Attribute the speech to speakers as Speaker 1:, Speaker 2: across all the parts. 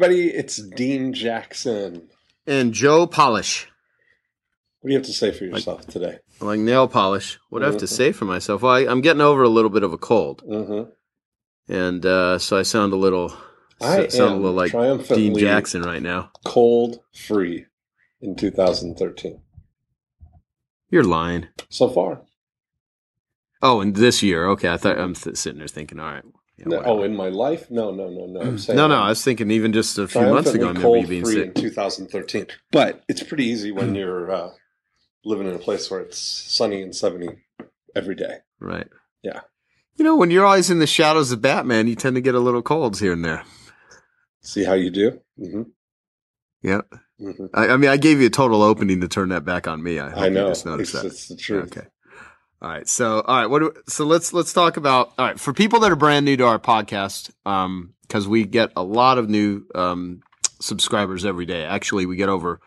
Speaker 1: Everybody, it's Dean Jackson.
Speaker 2: and Joe Polish,
Speaker 1: What do you have to say for yourself today?
Speaker 2: like nail polish. What do I have to
Speaker 1: Mhm.
Speaker 2: say for myself? Well, I, I'm getting over a little bit of a cold,
Speaker 1: Mm-hmm.
Speaker 2: and uh, so I sound a little,
Speaker 1: I
Speaker 2: s- sound a
Speaker 1: am
Speaker 2: little like Dean Jackson right now.
Speaker 1: Cold free in 2013
Speaker 2: You're lying.
Speaker 1: so far.
Speaker 2: Oh, and this year, okay. I thought I'm th- sitting there thinking, all right. Yeah,
Speaker 1: No, oh, in my life? No, no, no, no. I'm saying
Speaker 2: no, no. I was thinking even just a few months ago, I
Speaker 1: triumphantly
Speaker 2: remember you
Speaker 1: cold
Speaker 2: being
Speaker 1: free
Speaker 2: sick.
Speaker 1: in 2013. But it's pretty easy when you're uh, living in a place where it's sunny and 70 every day.
Speaker 2: Right.
Speaker 1: Yeah.
Speaker 2: You know, when you're always in the shadows of Batman, you tend to get a little colds here and there.
Speaker 1: See how you do? Mm-hmm.
Speaker 2: Yeah.
Speaker 1: Mm-hmm.
Speaker 2: I, I mean, I gave you a total opening to turn that back on me. I,
Speaker 1: I know.
Speaker 2: You just noticed
Speaker 1: It's,
Speaker 2: that.
Speaker 1: it's the truth.
Speaker 2: Okay. All right. So, all right. What? Do, so let's let's talk about. All right. For people that are brand new to our podcast, um, because we get a lot of new um subscribers every day. Actually, we get over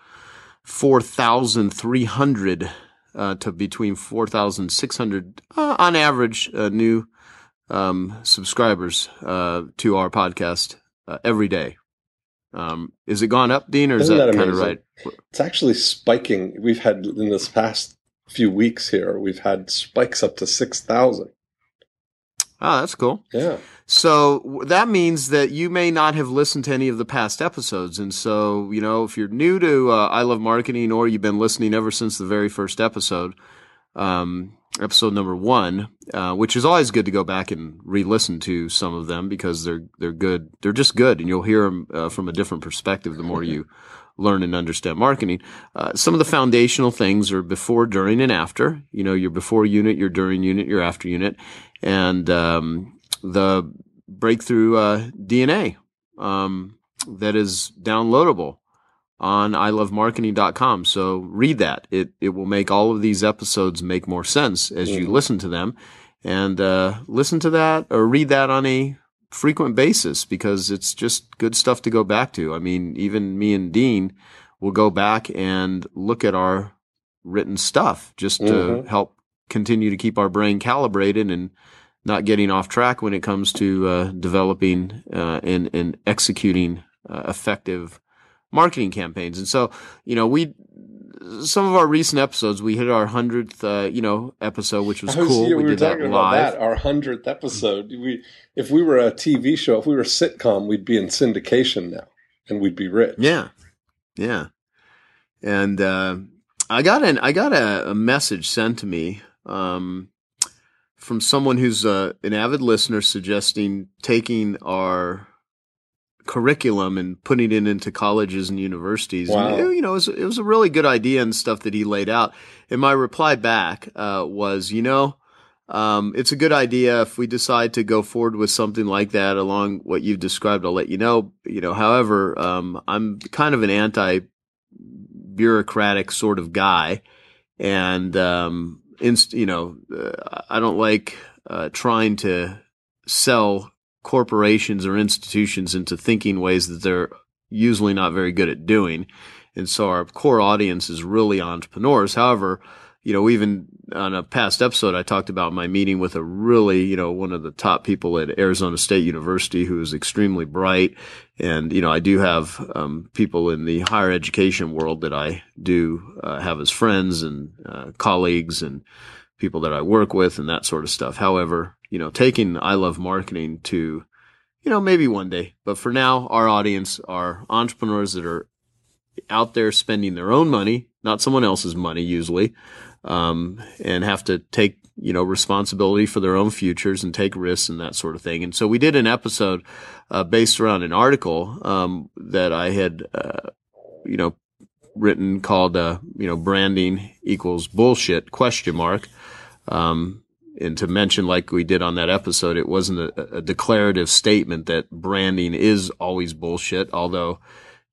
Speaker 2: four thousand three hundred uh, to between four thousand six hundred uh, on average uh, new um subscribers uh to our podcast uh, every day. Um, is it gone up, Dean, or is
Speaker 1: Isn't
Speaker 2: that,
Speaker 1: that
Speaker 2: kind of right?
Speaker 1: It's actually spiking. We've had in this past few weeks here, we've had spikes up to 6,000.
Speaker 2: Oh, that's cool.
Speaker 1: Yeah.
Speaker 2: So that means that you may not have listened to any of the past episodes. And so, you know, if you're new to uh, I Love Marketing or you've been listening ever since the very first episode, um, episode number one, uh, which is always good to go back and re-listen to some of them because they're they're good. They're just good, and you'll hear them uh, from a different perspective the more you learn and understand marketing. Uh, some of the foundational things are before, during, and after. You know, your before unit, your during unit, your after unit, and um, the breakthrough uh, DNA um, that is downloadable on ilovemarketing.com. So read that. It it will make all of these episodes make more sense as you
Speaker 1: Mhm.
Speaker 2: listen to them, and uh, listen to that or read that on a frequent basis because it's just good stuff to go back to. I mean, even me and Dean will go back and look at our written stuff just to
Speaker 1: Mhm.
Speaker 2: help continue to keep our brain calibrated and not getting off track when it comes to uh, developing uh, and, and executing uh, effective marketing campaigns. And so, you know, we some of our recent episodes, we hit our hundredth, uh, you know, episode, which was
Speaker 1: was-
Speaker 2: cool.
Speaker 1: yeah,
Speaker 2: we,
Speaker 1: we, were
Speaker 2: did that
Speaker 1: talking about
Speaker 2: live.
Speaker 1: that, our 100th episode. We, if we were a TV show, if we were a sitcom, we'd be in syndication now and we'd be rich.
Speaker 2: Yeah, yeah. And uh, I got an I got a, a message sent to me um, from someone who's uh, an avid listener suggesting taking our curriculum and putting it into colleges and universities.
Speaker 1: Wow.
Speaker 2: And, you know, it was, it was a really good idea and stuff that he laid out. And my reply back uh, was, you know, um, it's a good idea if we decide to go forward with something like that along what you've described. I'll let you know. You know, however, um, I'm kind of an anti bureaucratic sort of guy, and um, inst- you know, uh, I don't like uh, trying to sell corporations or institutions into thinking ways that they're usually not very good at doing. And so our core audience is really entrepreneurs. However, you know, even on a past episode, I talked about my meeting with a really, you know, one of the top people at Arizona State University who is extremely bright. And, you know, I do have um, people in the higher education world that I do uh, have as friends and uh, colleagues and people that I work with and that sort of stuff. However, you know, taking I Love Marketing to, you know, maybe one day, but for now, our audience are entrepreneurs that are out there spending their own money, not someone else's money usually, um, and have to take, you know, responsibility for their own futures and take risks and that sort of thing. And so we did an episode, uh, based around an article, um, that I had, uh, you know, written called, uh, you know, branding equals bullshit question mark. Um, and to mention, like we did on that episode, it wasn't a, a declarative statement that branding is always bullshit, although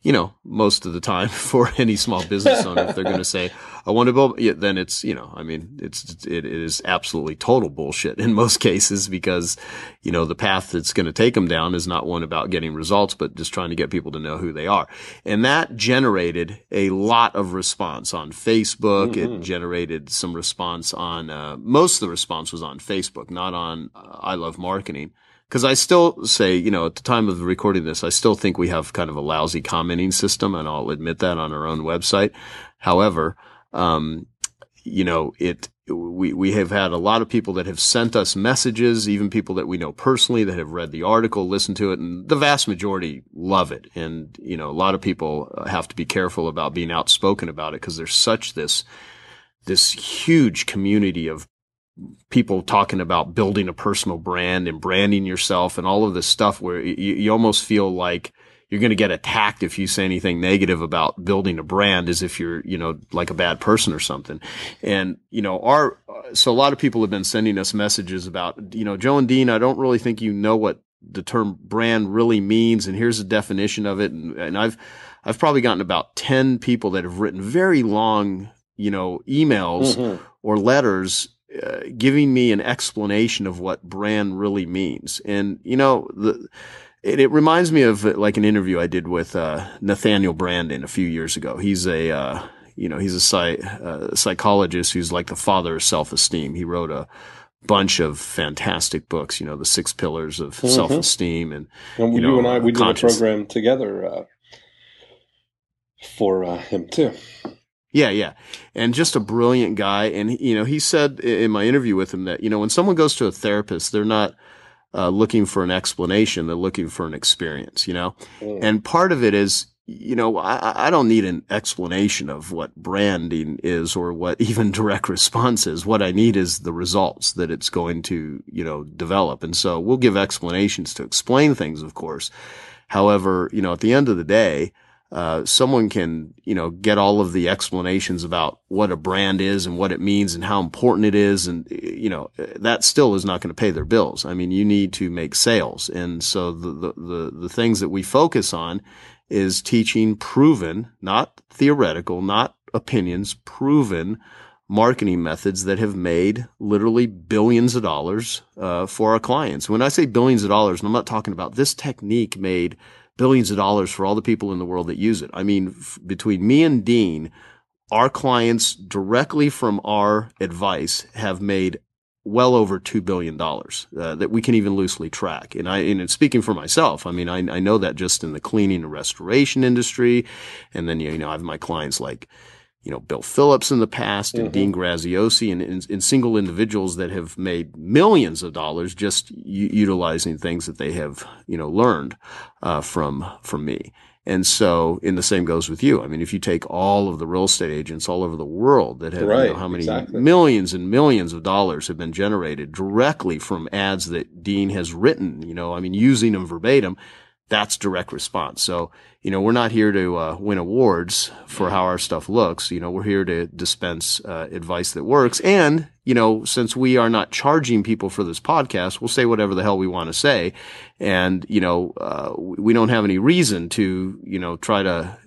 Speaker 2: you know, most of the time for any small business owner, if they're going to say, I want to build, yeah, then it's, you know, I mean, it's, it is absolutely total bullshit in most cases because, you know, the path that's going to take them down is not one about getting results, but just trying to get people to know who they are. And that generated a lot of response on Facebook. Mm-hmm. It generated some response on, uh, most of the response was on Facebook, not on uh, I love marketing. Cause I still say, you know, at the time of recording this, I still think we have kind of a lousy commenting system and I'll admit that on our own website. However, um, you know, it, we, we have had a lot of people that have sent us messages, even people that we know personally that have read the article, listened to it, and the vast majority love it. And, you know, a lot of people have to be careful about being outspoken about it because there's such this, this huge community of people talking about building a personal brand and branding yourself and all of this stuff where you, you almost feel like you're going to get attacked if you say anything negative about building a brand as if you're, you know, like a bad person or something. And, you know, our, so a lot of people have been sending us messages about, you know, Joe and Dean, I don't really think you know what the term brand really means. And here's the definition of it. And, and I've, I've probably gotten about 10 people that have written very long, you know, emails mm-hmm. or letters uh, giving me an explanation of what brand really means. And, you know, the, it, it reminds me of like an interview I did with, uh, Nathaniel Branden a few years ago. He's a, uh, you know, he's a psych, uh, psychologist who's like the father of self-esteem. He wrote a bunch of fantastic books, you know, the six pillars of mm-hmm. self-esteem and,
Speaker 1: and you, know, you and I, we did a program together, uh, for him too.
Speaker 2: Yeah, yeah. And just a brilliant guy. And, you know, he said in my interview with him that, you know, when someone goes to a therapist, they're not uh, looking for an explanation. They're looking for an experience, you know? Mm. And part of it is, you know, I, I don't need an explanation of what branding is or what even direct response is. What I need is the results that it's going to, you know, develop. And so we'll give explanations to explain things, of course. However, you know, at the end of the day, uh, someone can, you know, get all of the explanations about what a brand is and what it means and how important it is. And, you know, that still is not going to pay their bills. I mean, you need to make sales. And so the, the, the, the things that we focus on is teaching proven, not theoretical, not opinions, proven marketing methods that have made literally billions of dollars uh, for our clients. When I say billions of dollars, I'm not talking about this technique made billions of dollars for all the people in the world that use it. I mean, f- between me and Dean, our clients directly from our advice have made well over two billion dollars uh, that we can even loosely track. And I, and speaking for myself, I mean, I, I know that just in the cleaning and restoration industry, and then you know I have my clients like you know, Bill Phillips in the past and mm-hmm. Dean Graziosi and, and, and, single individuals that have made millions of dollars just u- utilizing things that they have, you know, learned, uh, from, from me. And so, and the same goes with you. I mean, if you take all of the real estate agents all over the world that have, right, you know, how many exactly. millions and millions of dollars have been generated directly from ads that Dean has written, you know, I mean, using them verbatim, that's direct response. So, you know, we're not here to uh, win awards for how our stuff looks. You know, we're here to dispense uh, advice that works. And, you know, since we are not charging people for this podcast, we'll say whatever the hell we want to say. And, you know, uh, we don't have any reason to, you know, try to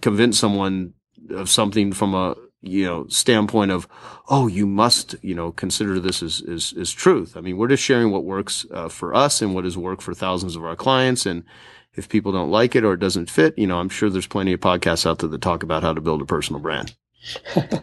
Speaker 2: convince someone of something from a, you know, standpoint of, oh, you must, you know, consider this as, is as truth. I mean, we're just sharing what works uh, for us and what has worked for thousands of our clients. And if people don't like it or it doesn't fit, you know, I'm sure there's plenty of podcasts out there that talk about how to build a personal brand.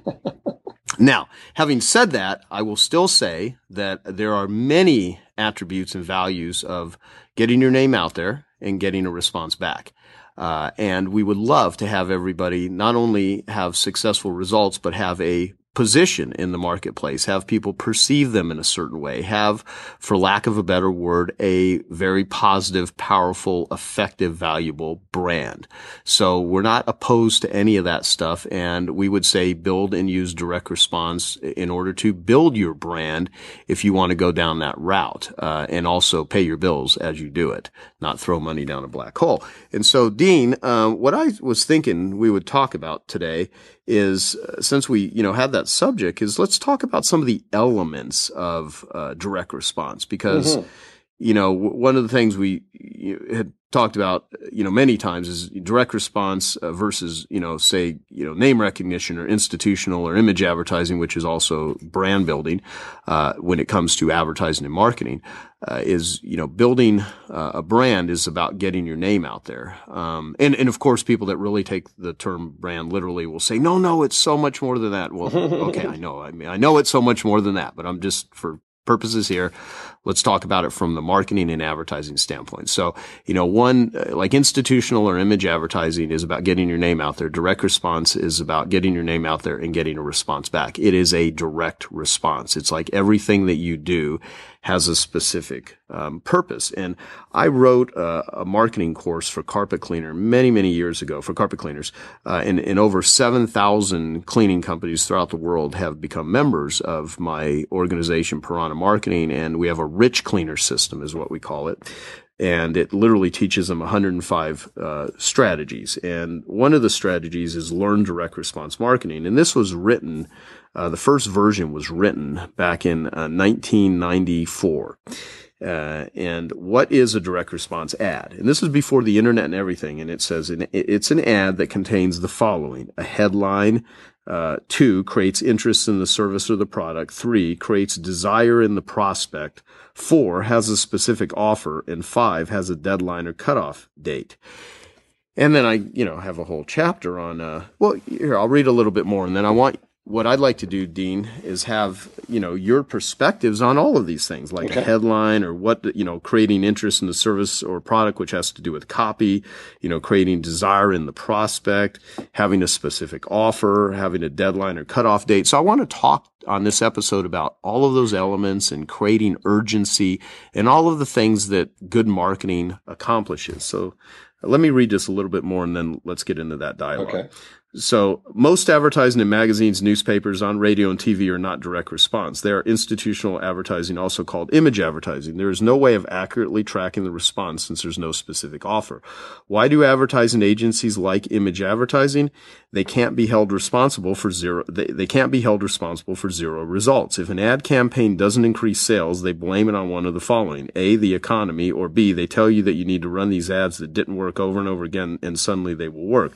Speaker 2: now, having said that, I will still say that there are many attributes and values of getting your name out there and getting a response back. Uh, and we would love to have everybody not only have successful results, but have a position in the marketplace, have people perceive them in a certain way, have, for lack of a better word, a very positive, powerful, effective, valuable brand. So we're not opposed to any of that stuff. And we would say build and use direct response in order to build your brand if you want to go down that route, uh, and also pay your bills as you do it, not throw money down a black hole. And so, Dean, uh, what I was thinking we would talk about today is uh, since we you know had that subject is let's talk about some of the elements of uh, direct response because mm-hmm. You know, one of the things we had talked about, you know, many times is direct response uh, versus, you know, say, you know, name recognition or institutional or image advertising, which is also brand building, uh, when it comes to advertising and marketing, uh, is, you know, building uh, a brand is about getting your name out there. Um, and, and of course, people that really take the term brand literally will say, no, no, it's so much more than that. Well, okay, I know. I mean, I know it's so much more than that, but I'm just for purposes here. Let's talk about it from the marketing and advertising standpoint. So, you know, one, uh, like institutional or image advertising is about getting your name out there. Direct response is about getting your name out there and getting a response back. It is a direct response. It's like everything that you do has a specific um, purpose. And I wrote a, a, marketing course for carpet cleaner many, many years ago for carpet cleaners. Uh, and, and over 7,000 cleaning companies throughout the world have become members of my organization, Piranha Marketing. And we have a rich cleaner system is what we call it and it literally teaches them 105 uh, strategies. And one of the strategies is learn direct response marketing. And this was written uh, the first version was written back in uh, 1994. Uh, and what is a direct response ad? And this is before the internet and everything. And it says it's an ad that contains the following: a headline. Uh, two creates interest in the service or the product. Three creates desire in the prospect. Four has a specific offer, and five has a deadline or cutoff date. And then I, you know, have a whole chapter on. Uh, well, here I'll read a little bit more, and then I want what I'd like to do, Dean, is have you know your perspectives on all of these things, like okay. a headline or what you know, creating interest in the service or product, which has to do with copy, you know, creating desire in the prospect, having a specific offer, having a deadline or cutoff date. So I want to talk on this episode about all of those elements and creating urgency and all of the things that good marketing accomplishes. So let me read this a little bit more and then let's get into that dialogue. Okay. So most advertising in magazines, newspapers, on radio and TV are not direct response. They are institutional advertising, also called image advertising. There is no way of accurately tracking the response since there's no specific offer. Why do advertising agencies like image advertising? They can't be held responsible for zero, they, they can't be held responsible for zero results. If an ad campaign doesn't increase sales, they blame it on one of the following. A, the economy, or B, they tell you that you need to run these ads that didn't work over and over again and suddenly they will work.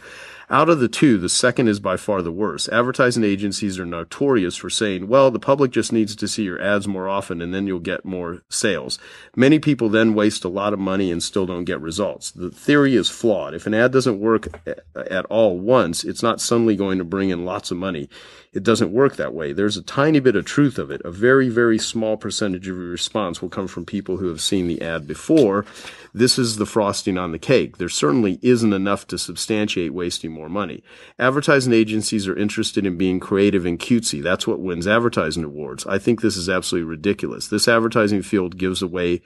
Speaker 2: Out of the two, the second is by far the worst. Advertising agencies are notorious for saying, well, the public just needs to see your ads more often and then you'll get more sales. Many people then waste a lot of money and still don't get results. The theory is flawed. If an ad doesn't work at all once, it's not suddenly going to bring in lots of money. It doesn't work that way. There's a tiny bit of truth of it. A very, very small percentage of your response will come from people who have seen the ad before. This is the frosting on the cake. There certainly isn't enough to substantiate wasting more money. Advertising agencies are interested in being creative and cutesy. That's what wins advertising awards. I think this is absolutely ridiculous. This advertising field gives away,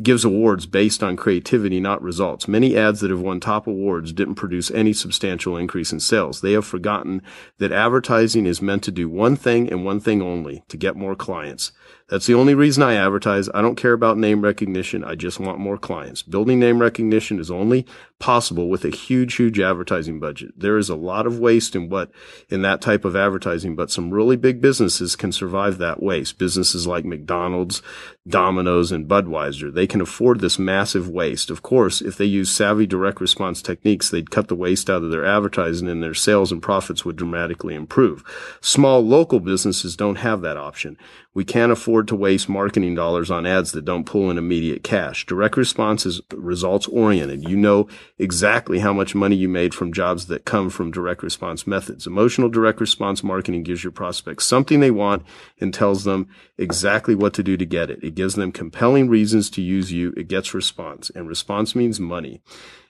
Speaker 2: gives awards based on creativity, not results. Many ads that have won top awards didn't produce any substantial increase in sales. They have forgotten that advertising is meant to do one thing and one thing only, to get more clients. That's the only reason I advertise. I don't care about name recognition. I just want more clients. Building name recognition is only possible with a huge, huge advertising budget. There is a lot of waste in what, in that type of advertising, but some really big businesses can survive that waste. Businesses like McDonald's, Domino's, and Budweiser, they can afford this massive waste. Of course, if they use savvy direct response techniques, they'd cut the waste out of their advertising and their sales and profits would dramatically improve. Small local businesses don't have that option. We can't afford to waste marketing dollars on ads that don't pull in immediate cash. Direct response is results oriented. You know exactly how much money you made from jobs that come from direct response methods. Emotional direct response marketing gives your prospects something they want and tells them exactly what to do to get it. It gives them compelling reasons to use you. It gets response and response means money.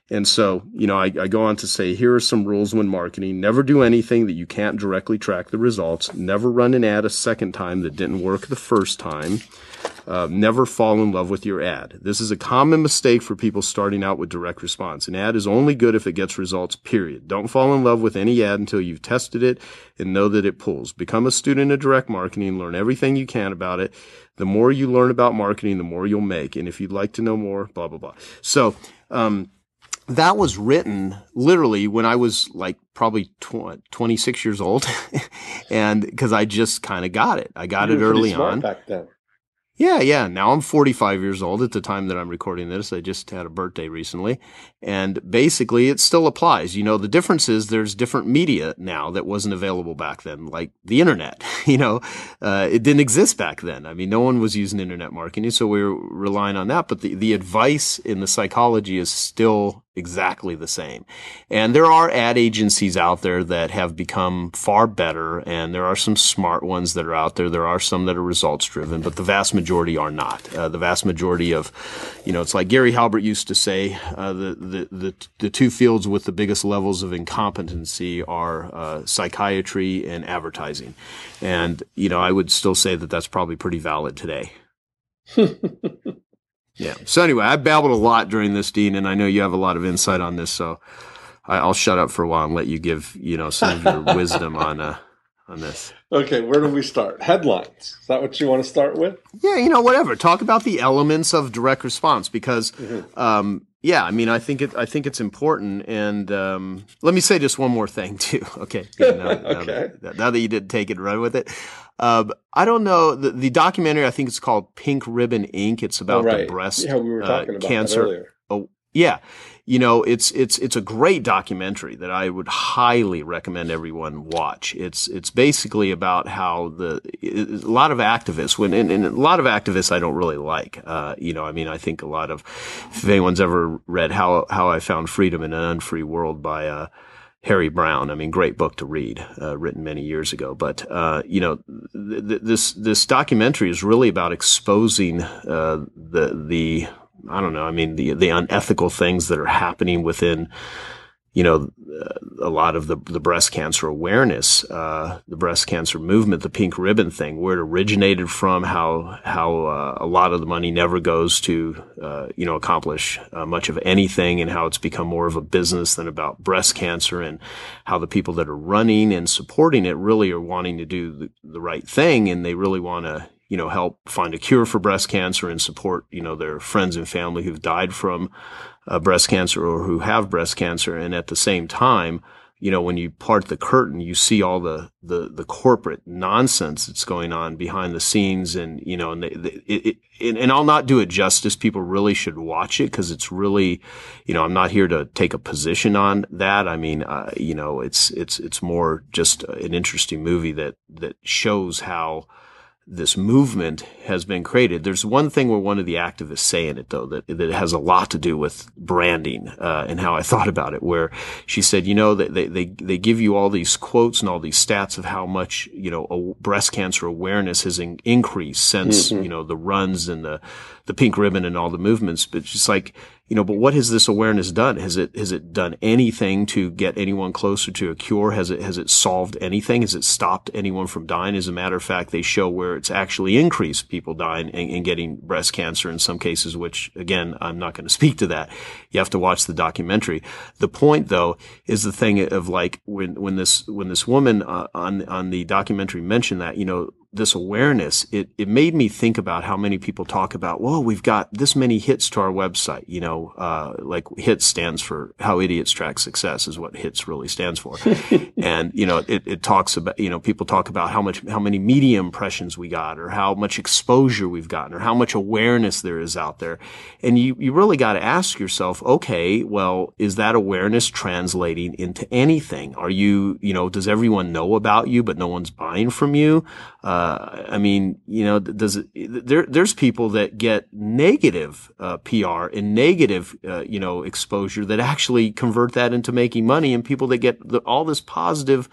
Speaker 2: And so, you know, I, I, go on to say, here are some rules when marketing. Never do anything that you can't directly track the results. Never run an ad a second time that didn't work the first time. Uh, never fall in love with your ad. This is a common mistake for people starting out with direct response. An ad is only good if it gets results, period. Don't fall in love with any ad until you've tested it and know that it pulls. Become a student of direct marketing, learn everything you can about it. The more you learn about marketing, the more you'll make. And if you'd like to know more, blah, blah, blah. So, um, that was written literally when I was like probably tw- 26 years old. and because I just kind of got it. I got it early on.
Speaker 1: back then.
Speaker 2: Yeah, yeah. Now I'm 45 years old at the time that I'm recording this. I just had a birthday recently. And basically, it still applies. You know, the difference is there's different media now that wasn't available back then, like the internet. You know, uh, it didn't exist back then. I mean, no one was using internet marketing, so we were relying on that. But the, the advice in the psychology is still exactly the same. And there are ad agencies out there that have become far better, and there are some smart ones that are out there. There are some that are results driven, but the vast majority are not. Uh, the vast majority of, you know, it's like Gary Halbert used to say, uh, the, the, the, the, two fields with the biggest levels of incompetency are uh, psychiatry and advertising. And, you know, I would still say that that's probably pretty valid today. Yeah. So anyway, I babbled a lot during this, Dean, and I know you have a lot of insight on this. So I, will shut up for a while and let you give you know some of your wisdom on uh, on this.
Speaker 1: Okay, where do we start? Headlines. Is that what you want to start with?
Speaker 2: Yeah, you know, whatever. Talk about the elements of direct response because, mm-hmm. um, yeah, I mean, I think it. I think it's important. And um, let me say just one more thing too. Okay. Good, now, okay. Now that, now that you did take it, run with it. Uh, I don't know the, the documentary. I think it's called Pink Ribbon Ink. It's about oh, right. the breast
Speaker 1: yeah, we were uh, talking about cancer.
Speaker 2: Oh, yeah. You know, it's it's it's a great documentary that I would highly recommend everyone watch. It's it's basically about how the a lot of activists when and, and a lot of activists I don't really like. Uh, you know, I mean, I think a lot of if anyone's ever read how how I found freedom in an unfree world by uh, Harry Browne. I mean, great book to read, uh, written many years ago. But uh, you know, th- th- this this documentary is really about exposing uh, the the I don't know. I mean, the the unethical things that are happening within you know, a lot of the, the breast cancer awareness, uh, the breast cancer movement, the pink ribbon thing, where it originated from, how, how, uh, a lot of the money never goes to, uh, you know, accomplish uh, much of anything and how it's become more of a business than about breast cancer and how the people that are running and supporting it really are wanting to do the, the right thing and they really want to, you know, help find a cure for breast cancer and support, you know, their friends and family who've died from uh, breast cancer or who have breast cancer. And at the same time, you know, when you part the curtain, you see all the, the, the corporate nonsense that's going on behind the scenes. And, you know, and, they, they, it, it, and I'll not do it justice. People really should watch it because it's really, you know, I'm not here to take a position on that. I mean, uh, you know, it's, it's, it's more just an interesting movie that, that shows how, this movement has been created. There's one thing where one of the activists say in it though that that has a lot to do with branding uh, and how I thought about it. Where she said, you know, they they they give you all these quotes and all these stats of how much you know breast cancer awareness has in, increased since mm-hmm. you know the runs and the the pink ribbon and all the movements. But just like you know, but what has this awareness done? Has it, has it done anything to get anyone closer to a cure? Has it, has it solved anything? Has it stopped anyone from dying? As a matter of fact, they show where it's actually increased people dying and, and getting breast cancer in some cases, which again, I'm not going to speak to that. You have to watch the documentary. The point though is the thing of like when, when this, when this woman uh, on, on the documentary mentioned that, you know, this awareness, it, it made me think about how many people talk about, well, we've got this many hits to our website. You know, uh, like HITS stands for how idiots track success is what HITS really stands for. and, you know, it, it talks about, you know, people talk about how much, how many media impressions we got or how much exposure we've gotten or how much awareness there is out there. And you, you really got to ask yourself, okay, well, is that awareness translating into anything? Are you, you know, does everyone know about you, but no one's buying from you? Uh, I mean, you know, does it, there, there's people that get negative, uh, PR and negative, uh, you know, exposure that actually convert that into making money and people that get the, all this positive,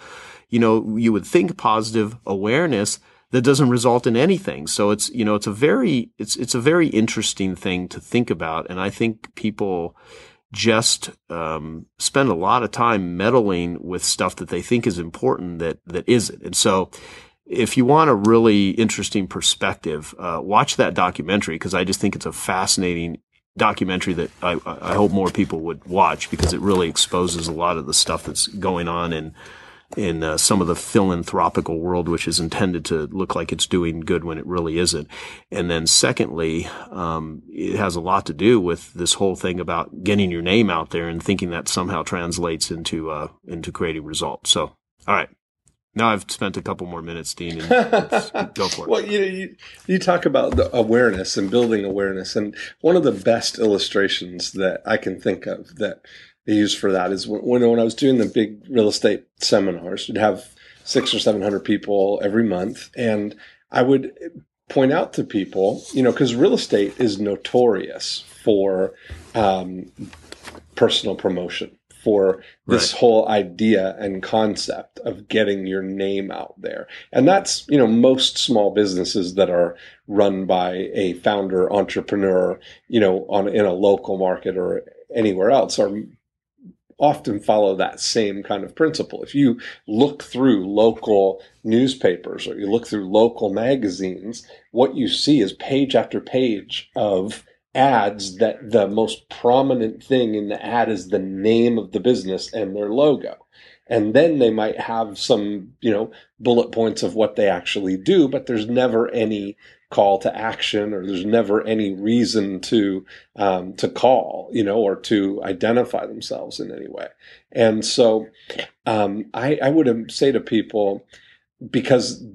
Speaker 2: you know, you would think positive awareness that doesn't result in anything. So it's, you know, it's a very, it's, it's a very interesting thing to think about. And I think people, just um, spend a lot of time meddling with stuff that they think is important that that isn't. And so, if you want a really interesting perspective, uh, watch that documentary because I just think it's a fascinating documentary that I, I, hope more people would watch because it really exposes a lot of the stuff that's going on in in uh, some of the philanthropical world, which is intended to look like it's doing good when it really isn't. And then secondly, um, it has a lot to do with this whole thing about getting your name out there and thinking that somehow translates into uh, into creating results. So, all right, Now I've spent a couple more minutes, Dean. And go for it.
Speaker 1: Well, you, you you talk about the awareness and building awareness, and one of the best illustrations that I can think of that I use for that is when when I was doing the big real estate seminars, we'd have six or seven hundred people every month, and I would point out to people, you know, because real estate is notorious for um, personal promotion for this
Speaker 2: Right.
Speaker 1: whole idea and concept of getting your name out there. And that's, you know, most small businesses that are run by a founder entrepreneur, you know, on in a local market or anywhere else are often follow that same kind of principle. If you look through local newspapers or you look through local magazines, what you see is page after page of ads that the most prominent thing in the ad is the name of the business and their logo. And then they might have some, you know, bullet points of what they actually do, but there's never any call to action or there's never any reason to um, to call, you know, or to identify themselves in any way. And so um, I, I would say to people, because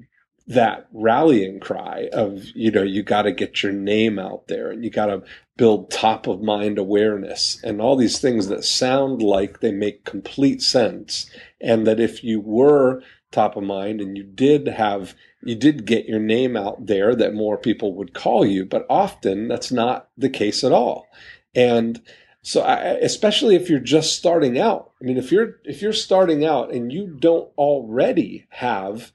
Speaker 1: that rallying cry of you know you got to get your name out there and you got to build top of mind awareness and all these things that sound like they make complete sense. And that if you were top of mind and you did have you did get your name out there that more people would call you. But often that's not the case at all. And so I, especially if you're just starting out i mean if you're if you're starting out and you don't already have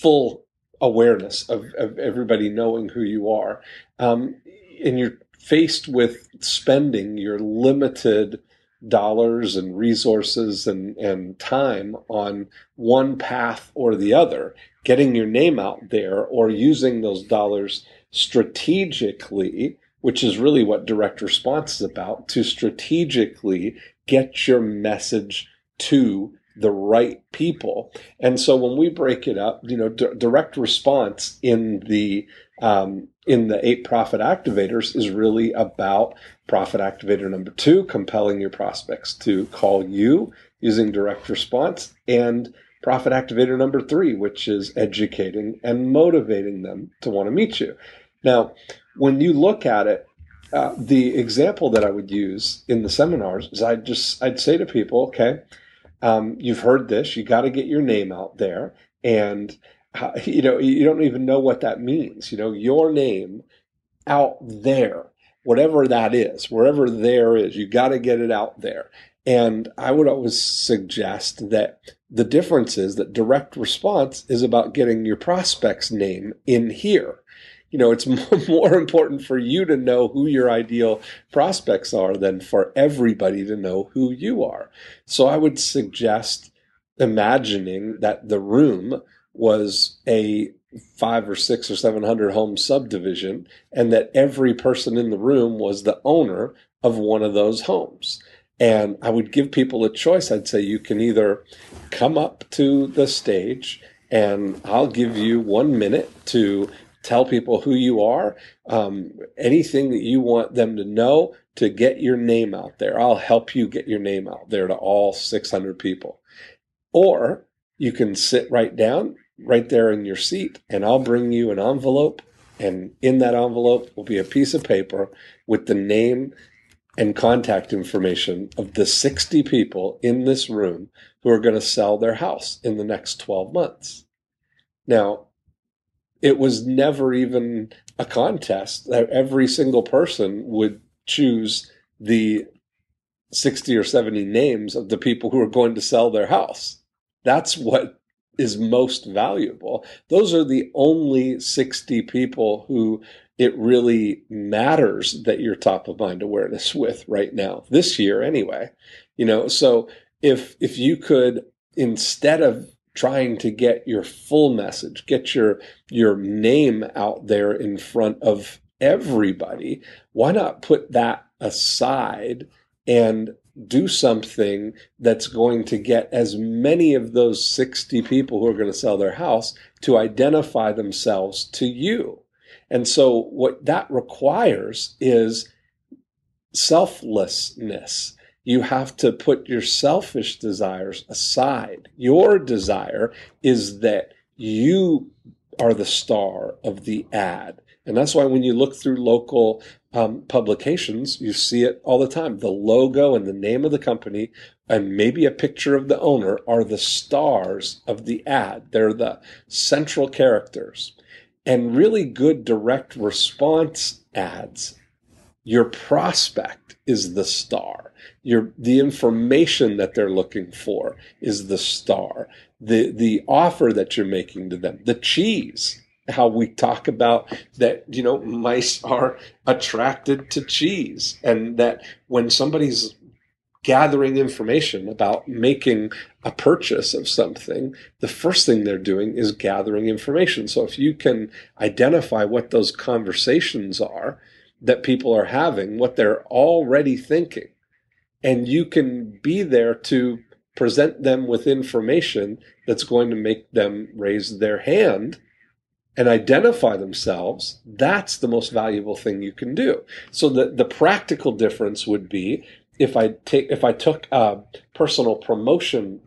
Speaker 1: full awareness of, of everybody knowing who you are. Um, and you're faced with spending your limited dollars and resources and, and time on one path or the other getting your name out there or using those dollars strategically which is really what direct response is about to strategically get your message to the right people. And so when we break it up, you know, d- direct response in the um, in the eight profit activators is really about profit activator number two, compelling your prospects to call you using direct response, and profit activator number three, which is educating and motivating them to want to meet you. Now, when you look at it, uh, the example that I would use in the seminars is I just I'd say to people, okay, um, you've heard this, you got to get your name out there, and uh, you know you don't even know what that means. You know your name out there, whatever that is, wherever there is, you got to get it out there. And I would always suggest that the difference is that direct response is about getting your prospect's name in here you know, it's more important for you to know who your ideal prospects are than for everybody to know who you are. So I would suggest imagining that the room was a five or six or seven hundred home subdivision and that every person in the room was the owner of one of those homes. And I would give people a choice. I'd say you can either come up to the stage and I'll give you one minute to tell people who you are, um, anything that you want them to know to get your name out there. I'll help you get your name out there to all 600 people. Or you can sit right down right there in your seat and I'll bring you an envelope. And in that envelope will be a piece of paper with the name and contact information of the 60 people in this room who are going to sell their house in the next 12 months. Now, it was never even a contest that every single person would choose the 60 or 70 names of the people who are going to sell their house. That's what is most valuable. Those are the only 60 people who it really matters that you're top of mind awareness with right now, this year anyway. You know, so if if you could instead of trying to get your full message, get your your name out there in front of everybody, why not put that aside and do something that's going to get as many of those 60 people who are going to sell their house to identify themselves to you. And so what that requires is selflessness. You have to put your selfish desires aside. Your desire is that you are the star of the ad. And that's why when you look through local um, publications, you see it all the time. The logo and the name of the company and maybe a picture of the owner are the stars of the ad. They're the central characters. And really good direct response ads, your prospect is the star. Your, the information that they're looking for is the star. The, the offer that you're making to them, the cheese, how we talk about that, you know, mice are attracted to cheese and that when somebody's gathering information about making a purchase of something, the first thing they're doing is gathering information. So if you can identify what those conversations are that people are having, what they're already thinking, and you can be there to present them with information that's going to make them raise their hand and identify themselves, that's the most valuable thing you can do. So the, the practical difference would be if I take if I took a personal promotion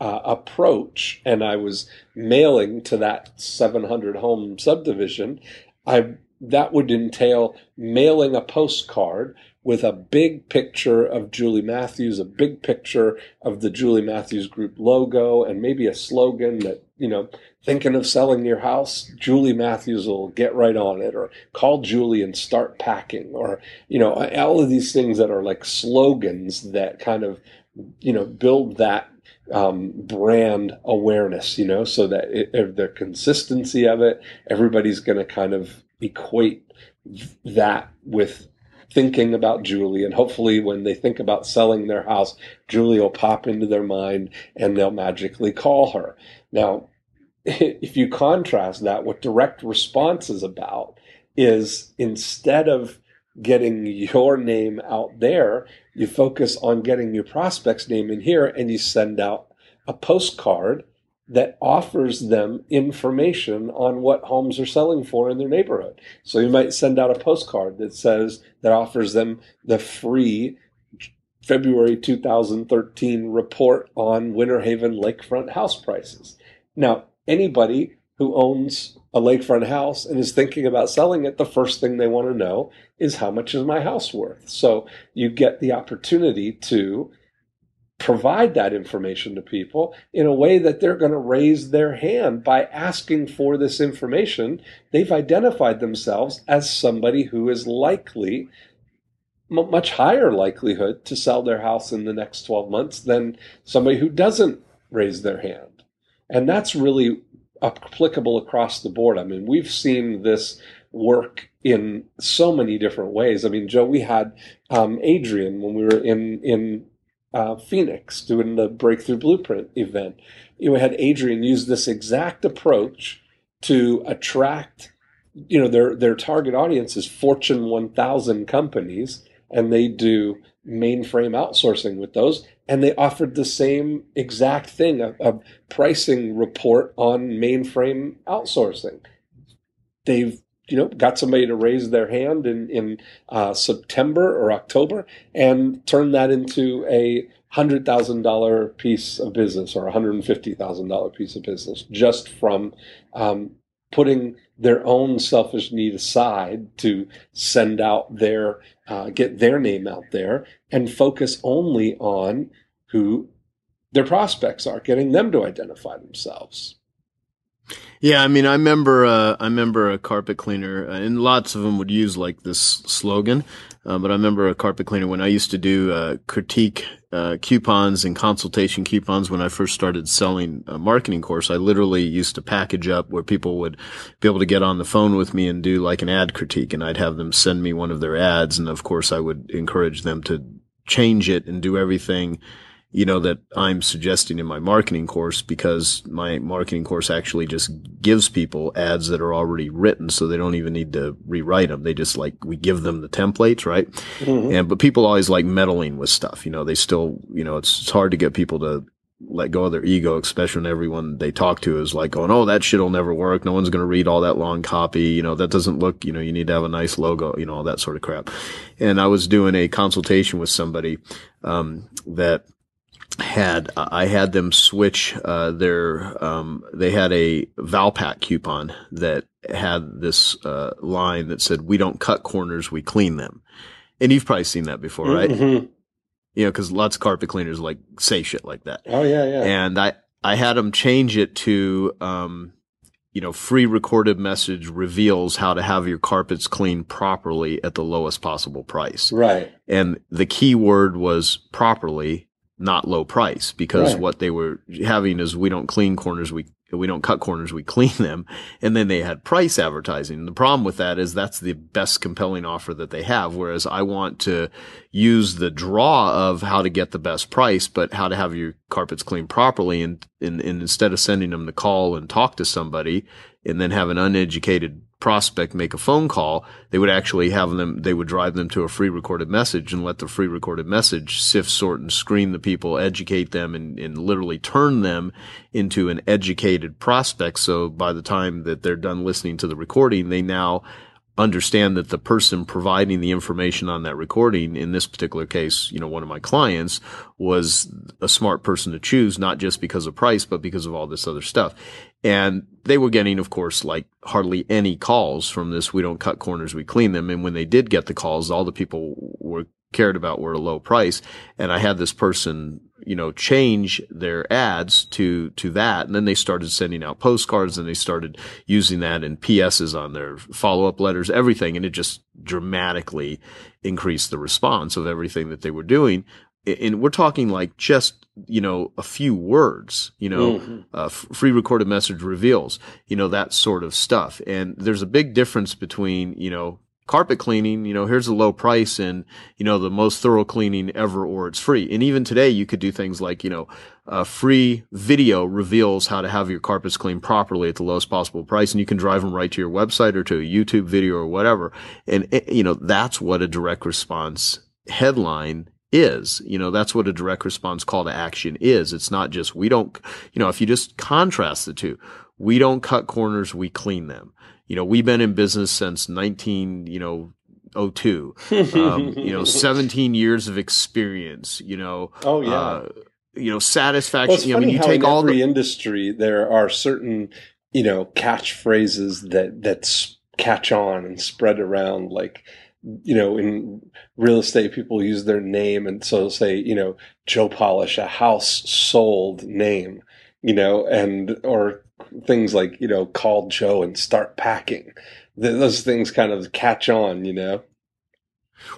Speaker 1: uh, approach and I was mailing to that 700 home subdivision, I that would entail mailing a postcard with a big picture of Julie Matthews, a big picture of the Julie Matthews Group logo, and maybe a slogan that, you know, thinking of selling your house, Julie Matthews will get right on it, or call Julie and start packing, or, you know, all of these things that are like slogans that kind of, you know, build that um, brand awareness, you know, so that it, the consistency of it, everybody's going to kind of equate that with thinking about Julie. And hopefully, when they think about selling their house, Julie will pop into their mind and they'll magically call her. Now, if you contrast that, what direct response is about is instead of getting your name out there, you focus on getting your prospect's name in here and you send out a postcard that offers them information on what homes are selling for in their neighborhood. So you might send out a postcard that says, that offers them the free February 2013 report on Winter Haven lakefront house prices. Now, anybody who owns a lakefront house and is thinking about selling it, the first thing they want to know is how much is my house worth? So you get the opportunity to provide that information to people in a way that they're going to raise their hand by asking for this information. They've identified themselves as somebody who is likely much higher likelihood to sell their house in the next 12 months than somebody who doesn't raise their hand. And that's really applicable across the board. I mean, we've seen this work in so many different ways. I mean, Joe, we had um, Adrian when we were in in uh, Phoenix doing the Breakthrough Blueprint event. You know, had Adrian use this exact approach to attract. You know, their their target audience is Fortune 1000 companies, and they do mainframe outsourcing with those and they offered the same exact thing a, a pricing report on mainframe outsourcing they've you know got somebody to raise their hand in in uh, September or October and turn that into a hundred thousand dollar piece of business or a hundred and fifty thousand dollar piece of business just from um, putting their own selfish need aside to send out their uh, get their name out there and focus only on who their prospects are, getting them to identify themselves.
Speaker 2: Yeah, I mean, I remember, uh, I remember a carpet cleaner, uh, and lots of them would use like this slogan. Uh, but I remember a carpet cleaner when I used to do uh, critique uh, coupons and consultation coupons when I first started selling a marketing course. I literally used to package up where people would be able to get on the phone with me and do like an ad critique, and I'd have them send me one of their ads, and of course I would encourage them to change it and do everything you know, that I'm suggesting in my marketing course because my marketing course actually just gives people ads that are already written. So they don't even need to rewrite them. They just like, we give them the templates, right? Mm-hmm. And, but people always like meddling with stuff. You know, they still, you know, it's, it's hard to get people to let go of their ego, especially when everyone they talk to is like going, Oh, that shit'll never work. No one's going to read all that long copy. You know, that doesn't look, you know, you need to have a nice logo, you know, all that sort of crap. And I was doing a consultation with somebody, um, that had I had them switch uh, their um, they had a Valpak coupon that had this uh, line that said we don't cut corners we clean them and you've probably seen that before right
Speaker 1: Mhm.
Speaker 2: you know because lots of carpet cleaners like say shit like that
Speaker 1: Oh yeah, yeah.
Speaker 2: and I I had them change it to um, you know free recorded message reveals how to have your carpets cleaned properly at the lowest possible price
Speaker 1: right.
Speaker 2: and the key word was properly not low price because
Speaker 1: Right.
Speaker 2: what they were having is we don't clean corners we we don't cut corners we clean them. And then they had price advertising. The problem with that is that's the best compelling offer that they have. Whereas i want to use the draw of how to get the best price but how to have your carpets cleaned properly and, and, and instead of sending them to call and talk to somebody and then have an uneducated prospect make a phone call, they would actually have them, they would drive them to a free recorded message and let the free recorded message sift, sort, and screen the people, educate them, and, and literally turn them into an educated prospect. So by the time that they're done listening to the recording, they now understand that the person providing the information on that recording, in this particular case, you know, one of my clients was a smart person to choose, not just because of price, but because of all this other stuff. And they were getting, of course, like hardly any calls from this. We don't cut corners, we clean them. And when they did get the calls, all the people were cared about were a low price. And I had this person, you know, change their ads to, to that. And then they started sending out postcards and they started using that in PSs on their follow up letters, everything. And it just dramatically increased the response of everything that they were doing. And we're talking like just, you know, a few words, you know,
Speaker 1: Mhm.
Speaker 2: uh, f- free recorded message reveals, you know, that sort of stuff. And there's a big difference between, you know, carpet cleaning, you know, here's a low price and, you know, the most thorough cleaning ever or it's free. And even today you could do things like, you know, a free video reveals how to have your carpets cleaned properly at the lowest possible price. And you can drive them right to your website or to a YouTube video or whatever. And, eh, you know, that's what a direct response headline is. You know, that's what a direct response call to action is. It's not just, we don't, you know, if you just contrast the two, we don't cut corners, we clean them. You know, we've been in business since 19, you know, 02. Um, you know, 17 years of experience, you know,
Speaker 1: oh yeah.
Speaker 2: uh, you know, satisfaction.
Speaker 1: Well, it's
Speaker 2: you know, I mean, you take
Speaker 1: in
Speaker 2: all
Speaker 1: every
Speaker 2: the,
Speaker 1: industry there are certain, you know, catchphrases that that catch on and spread around. Like, you know, in real estate, people use their name, and so say, you know, Joe Polish, a house sold name, you know, and or things like you know, call Joe and start packing. Those things kind of catch on, you know.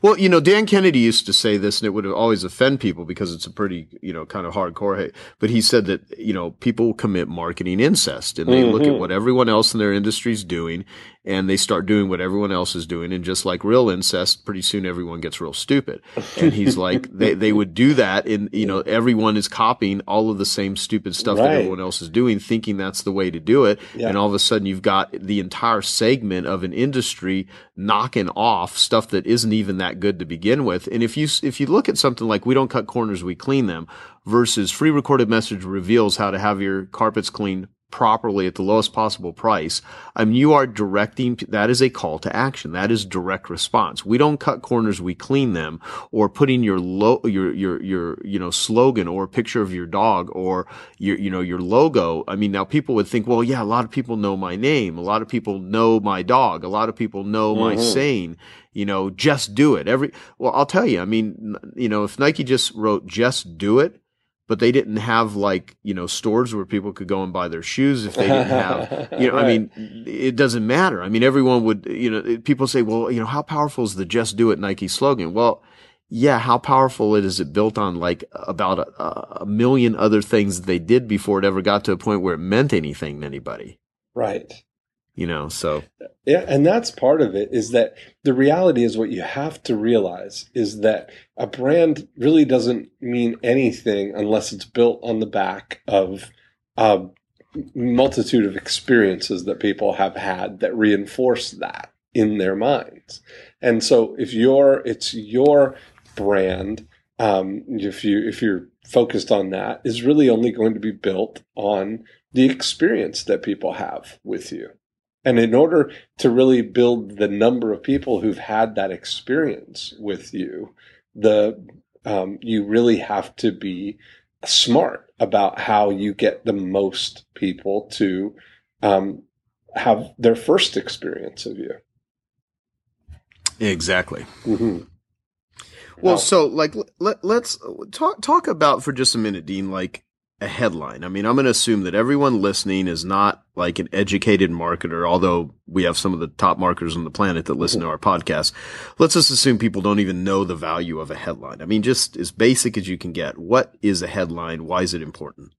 Speaker 2: Well, you know, Dan Kennedy used to say this, and it would always offend people because it's a pretty, you know, kind of hardcore hate. But he said that, you know, people commit marketing incest and they look at
Speaker 1: Mhm.
Speaker 2: what everyone else in their industry is doing and they start doing what everyone else is doing. And just like real incest, pretty soon everyone gets real stupid. And he's like, they, they would do that. And, you know, everyone is copying all of the same stupid stuff that everyone else is doing, thinking that's the way to do it.
Speaker 1: Yeah.
Speaker 2: And all of a sudden you've got the entire segment of an industry knocking off stuff that isn't even that good to begin with. And if you, if you look at something like we don't cut corners, we clean them versus free recorded message reveals how to have your carpets cleaned properly at the lowest possible price. I mean, you are directing, that is a call to action. That is direct response. We don't cut corners, we clean them or putting your low, your, your, your, you know, slogan or a picture of your dog or your, you know, your logo. I mean, now people would think, well, yeah, a lot of people know my name. A lot of people know my dog. A lot of people know my
Speaker 1: Mhm.
Speaker 2: saying, you know, just do it. Every, well, I'll tell you, I mean, you know, if Nike just wrote just do it, but they didn't have like, you know, stores where people could go and buy their shoes if they didn't have, you know, I mean, it doesn't matter. I mean, everyone would, you know, people say, well, you know, how powerful is the just do it Nike slogan? Well, yeah, how powerful it is it built on like about a, a million other things they did before it ever got to a point where it meant anything to anybody,
Speaker 1: right.
Speaker 2: You know, so.
Speaker 1: Yeah, and that's part of it is that the reality is what you have to realize is that a brand really doesn't mean anything unless it's built on the back of a multitude of experiences that people have had that reinforce that in their minds. And so if you're it's your brand um, if you if you're focused on that is really only going to be built on the experience that people have with you. And in order to really build the number of people who've had that experience with you, the um, you really have to be smart about how you get the most people to um, have their first experience of you.
Speaker 2: Exactly.
Speaker 1: Mm-hmm.
Speaker 2: Well, so like let, let's talk talk about for just a minute, Dean, like a headline. I mean, I'm going to assume that everyone listening is not like an educated marketer, although we have some of the top marketers on the planet that listen to our podcast. Let's just assume people don't even know the value of a headline. I mean, just as basic as you can get. What is a headline? Why is it important?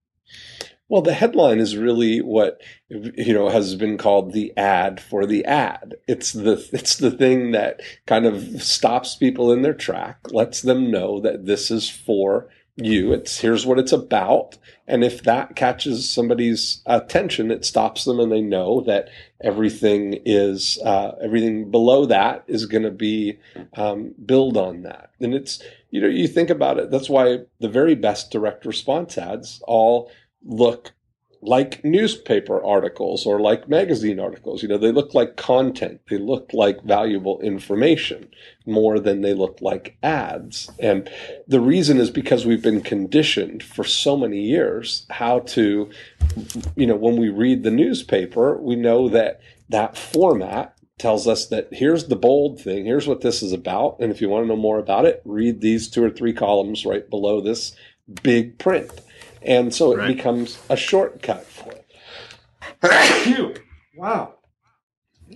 Speaker 1: Well, the headline is really what you know has been called the ad for the ad. It's the it's the thing that kind of stops people in their track, lets them know that this is for you. It's here's what it's about. And if that catches somebody's attention, it stops them and they know that everything is, uh, everything below that is going to be, um, build on that. And it's, you know, you think about it. That's why the very best direct response ads all look like newspaper articles or like magazine articles. You know, they look like content. They look like valuable information more than they look like ads. And the reason is because we've been conditioned for so many years how to, you know, when we read the newspaper, we know that that format tells us that here's the bold thing, here's what this is about. And if you want to know more about it, read these two or three columns right below this big print. And so it right. becomes a shortcut for it. wow.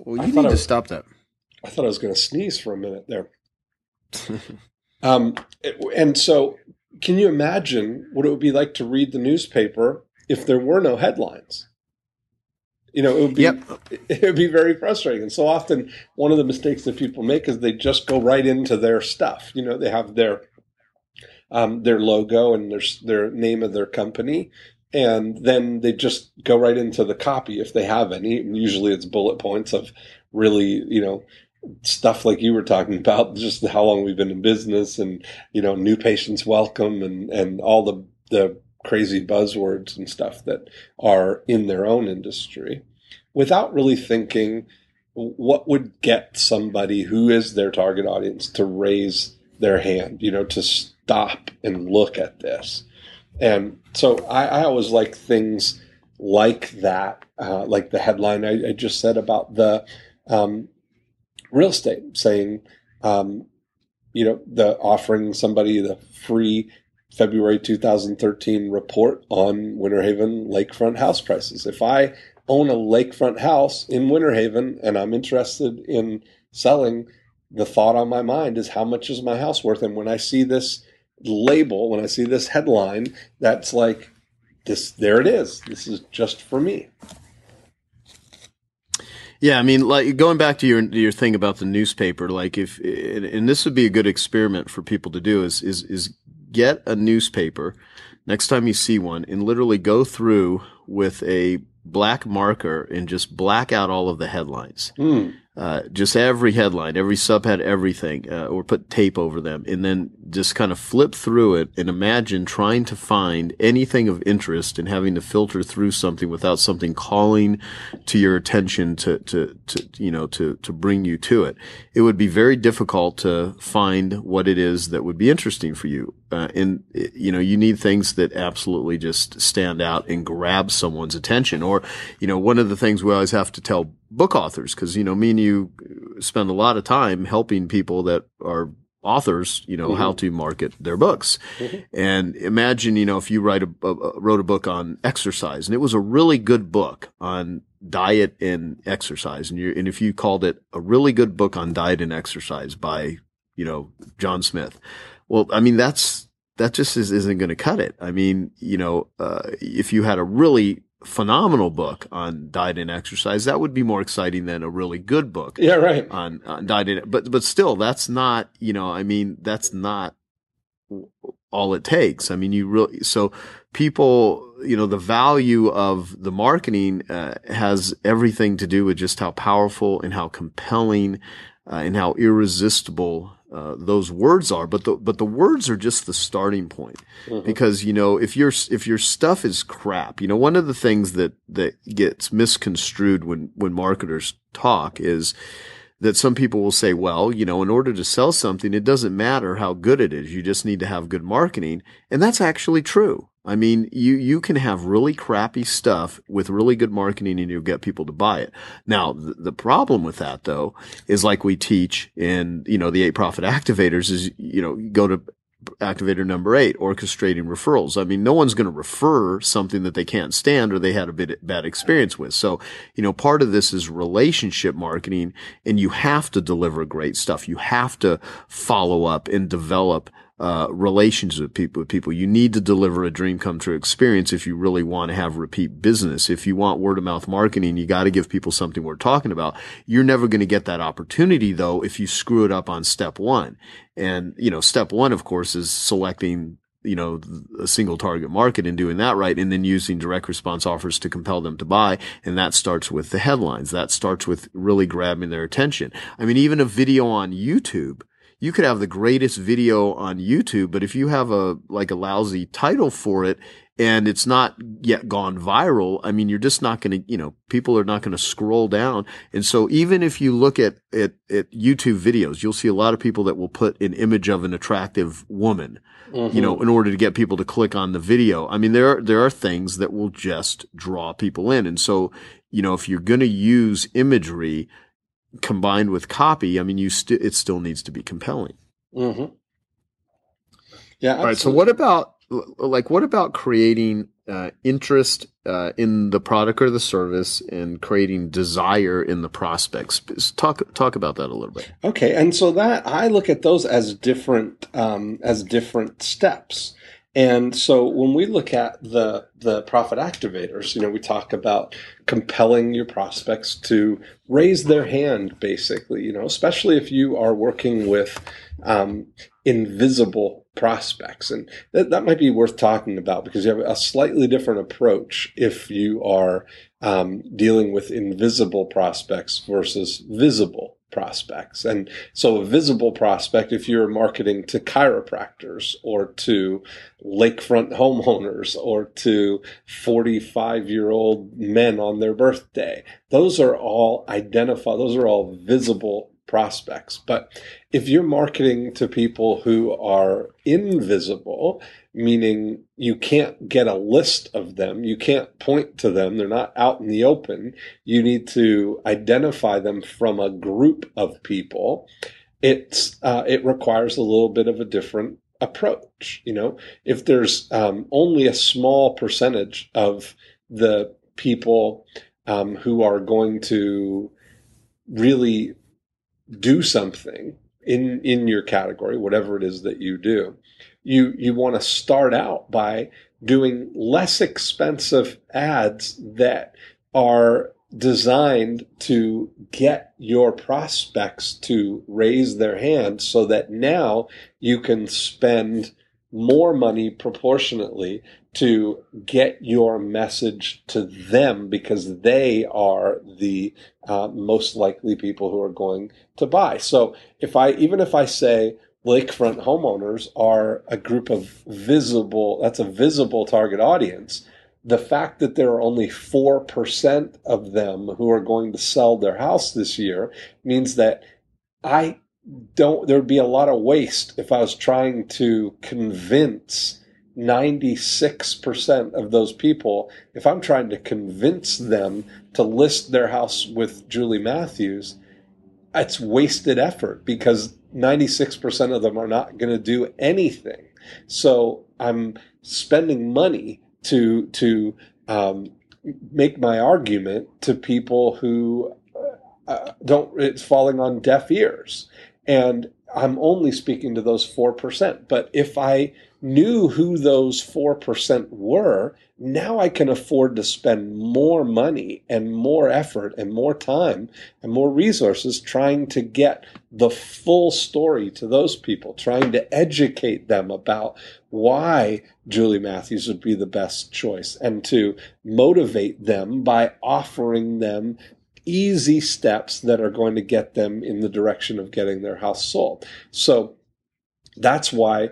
Speaker 2: Well, you need to was, stop that.
Speaker 1: I thought I was going to sneeze for a minute there. um, and so, can you imagine what it would be like to read the newspaper if there were no headlines? You know, it would be yep. it would be very frustrating. And so often, one of the mistakes that people make is they just go right into their stuff. You know, they have their um, their logo and their their name of their company, and then they just go right into the copy if they have any. Usually, it's bullet points of really you know stuff like you were talking about, just how long we've been in business, and you know new patients welcome, and and all the the crazy buzzwords and stuff that are in their own industry, without really thinking what would get somebody who is their target audience to raise their hand, you know, to stop and look at this. And so I, I always like things like that, uh, like the headline I, I, just said about the um, real estate, saying, um, you know, the offering somebody the free February 2013 report on Winter Haven lakefront house prices. If I own a lakefront house in Winter Haven and I'm interested in selling, the thought on my mind is how much is my house worth? And when I see this label, when I see this headline, that's like this. There it is. This is just for me.
Speaker 2: Yeah, I mean, like going back to your your thing about the newspaper, like if and this would be a good experiment for people to do is is is get a newspaper next time you see one and literally go through with a black marker and just black out all of the headlines. Mm. Uh, just every headline, every subhead, everything, uh, or put tape over them, and then just kind of flip through it and imagine trying to find anything of interest and having to filter through something without something calling to your attention to, to, to, you know, to, to bring you to it. It would be very difficult to find what it is that would be interesting for you. Uh, and, you know, you need things that absolutely just stand out and grab someone's attention. Or, you know, one of the things we always have to tell book authors because you know me and you spend a lot of time helping people that are authors you know mm-hmm. how to market their books mm-hmm. and imagine you know if you write a, a, wrote a book on exercise and it was a really good book on diet and exercise and you and if you called it a really good book on diet and exercise by you know John Smith well I mean that's that just is, isn't going to cut it. I mean, you know, uh, if you had a really phenomenal book on diet and exercise, that would be more exciting than a really good book.
Speaker 1: Yeah, right.
Speaker 2: On, on diet and, but, but still, that's not, you know, I mean, that's not all it takes. I mean, you really, so people, you know, the value of the marketing uh, has everything to do with just how powerful and how compelling uh, and how irresistible uh, those words are, but the but the words are just the starting point.
Speaker 1: Mhm.
Speaker 2: Because you know if your if your stuff is crap, you know one of the things that that gets misconstrued when when marketers talk is that some people will say, well, you know, in order to sell something, it doesn't matter how good it is. You just need to have good marketing. And that's actually true. I mean, you, you can have really crappy stuff with really good marketing and you'll get people to buy it. Now, the, the problem with that though is like we teach in, you know, the eight profit activators is, you know, go to activator number eight, orchestrating referrals. I mean, no one's going to refer something that they can't stand or they had a bit bad experience with. So, you know, part of this is relationship marketing and you have to deliver great stuff. You have to follow up and develop uh, relations with people, with people. You need to deliver a dream come true experience if you really want to have repeat business. If you want word of mouth marketing, you got to give people something we're talking about. You're never going to get that opportunity though if you screw it up on step one. And, you know, step one, of course, is selecting you know, a single target market and doing that right. And then using direct response offers to compel them to buy. And that starts with the headlines. That starts with really grabbing their attention. I mean, even a video on YouTube, you could have the greatest video on YouTube, but if you have a, like a lousy title for it and it's not yet gone viral, I mean, you're just not going to, you know, people are not going to scroll down. And so even if you look at, at, at YouTube videos, you'll see a lot of people that will put an image of an attractive woman, you know, mm-hmm. in order to get people to click on the video. I mean, there are, there are things that will just draw people in. And so, you know, if you're going to use imagery combined with copy, I mean, you still, it still needs to be compelling.
Speaker 1: hmm Yeah.
Speaker 2: All right. So what about like what about creating uh, interest uh, in the product or the service and creating desire in the prospects? Talk talk about that a little bit.
Speaker 1: Okay, and so that I look at those as different um, as different steps. And so when we look at the the profit activators, you know, we talk about compelling your prospects to raise their hand, basically. You know, especially if you are working with um, invisible prospects, and that, that might be worth talking about because you have a slightly different approach if you are um, dealing with invisible prospects versus visible prospects. And so a visible prospect, if you're marketing to chiropractors or to lakefront homeowners or to 45 year old men on their birthday, those are all identified, those are all visible prospects. But if you're marketing to people who are invisible, meaning you can't get a list of them, you can't point to them, they're not out in the open, you need to identify them from a group of people. It's uh, it requires a little bit of a different approach. You know, if there's um, only a small percentage of the people um, who are going to really do something in in your category, whatever it is that you do, you you want to start out by doing less expensive ads that are designed to get your prospects to raise their hand so that now you can spend more money proportionately to get your message to them because they are the uh, most likely people who are going to buy. So if I, even if I say lakefront homeowners are a group of visible, that's a visible target audience. The fact that there are only 4% of them who are going to sell their house this year means that I don't, there'd be a lot of waste if I was trying to convince 96% of those people, if I'm trying to convince them to list their house with Julie Matthews, it's wasted effort because 96% of them are not going to do anything. So I'm spending money to, to, um, make my argument to people who uh, don't, it's falling on deaf ears. And I'm only speaking to those 4%. But if I knew who those 4% were, now I can afford to spend more money and more effort and more time and more resources trying to get the full story to those people, trying to educate them about why Julie Matthews would be the best choice and to motivate them by offering them easy steps that are going to get them in the direction of getting their house sold. So that's why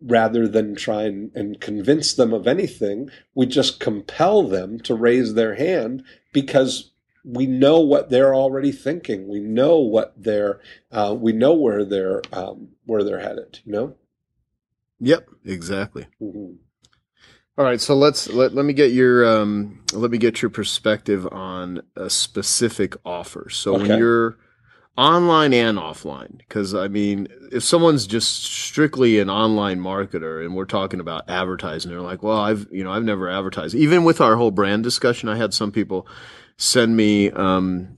Speaker 1: rather than try and, and, convince them of anything, we just compel them to raise their hand because we know what they're already thinking. We know what they're, uh, we know where they're, um, where they're headed, you know?
Speaker 2: Yep, exactly. Mm-hmm. All right, so let's let, let me get your um, let me get your perspective on a specific offer. So okay. when you're online and offline, because I mean, if someone's just strictly an online marketer and we're talking about advertising, they're like, "Well, I've you know I've never advertised." Even with our whole brand discussion, I had some people send me um,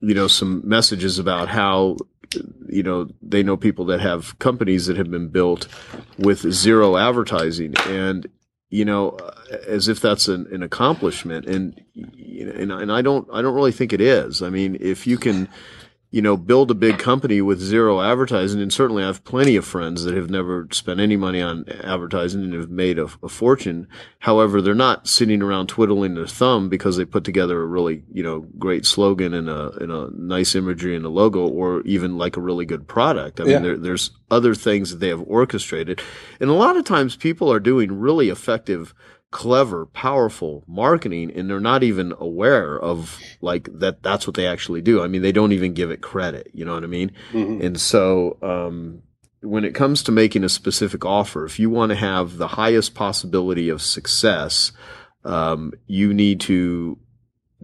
Speaker 2: you know some messages about how you know they know people that have companies that have been built with zero advertising and you know, as if that's an, an accomplishment. And, and, and I don't, I don't really think it is. I mean, if you can, you know, build a big company with zero advertising. And certainly I have plenty of friends that have never spent any money on advertising and have made a, a, fortune. However, they're not sitting around twiddling their thumb because they put together a really, you know, great slogan and a, and a nice imagery and a logo or even like a really good product. I yeah. mean, there, there's other things that they have orchestrated. And a lot of times people are doing really effective clever, powerful marketing and they're not even aware of like that that's what they actually do. I mean, they don't even give it credit, you know what I mean? Mm-hmm. And so um, when it comes to making a specific offer, if you want to have the highest possibility of success, um, you need to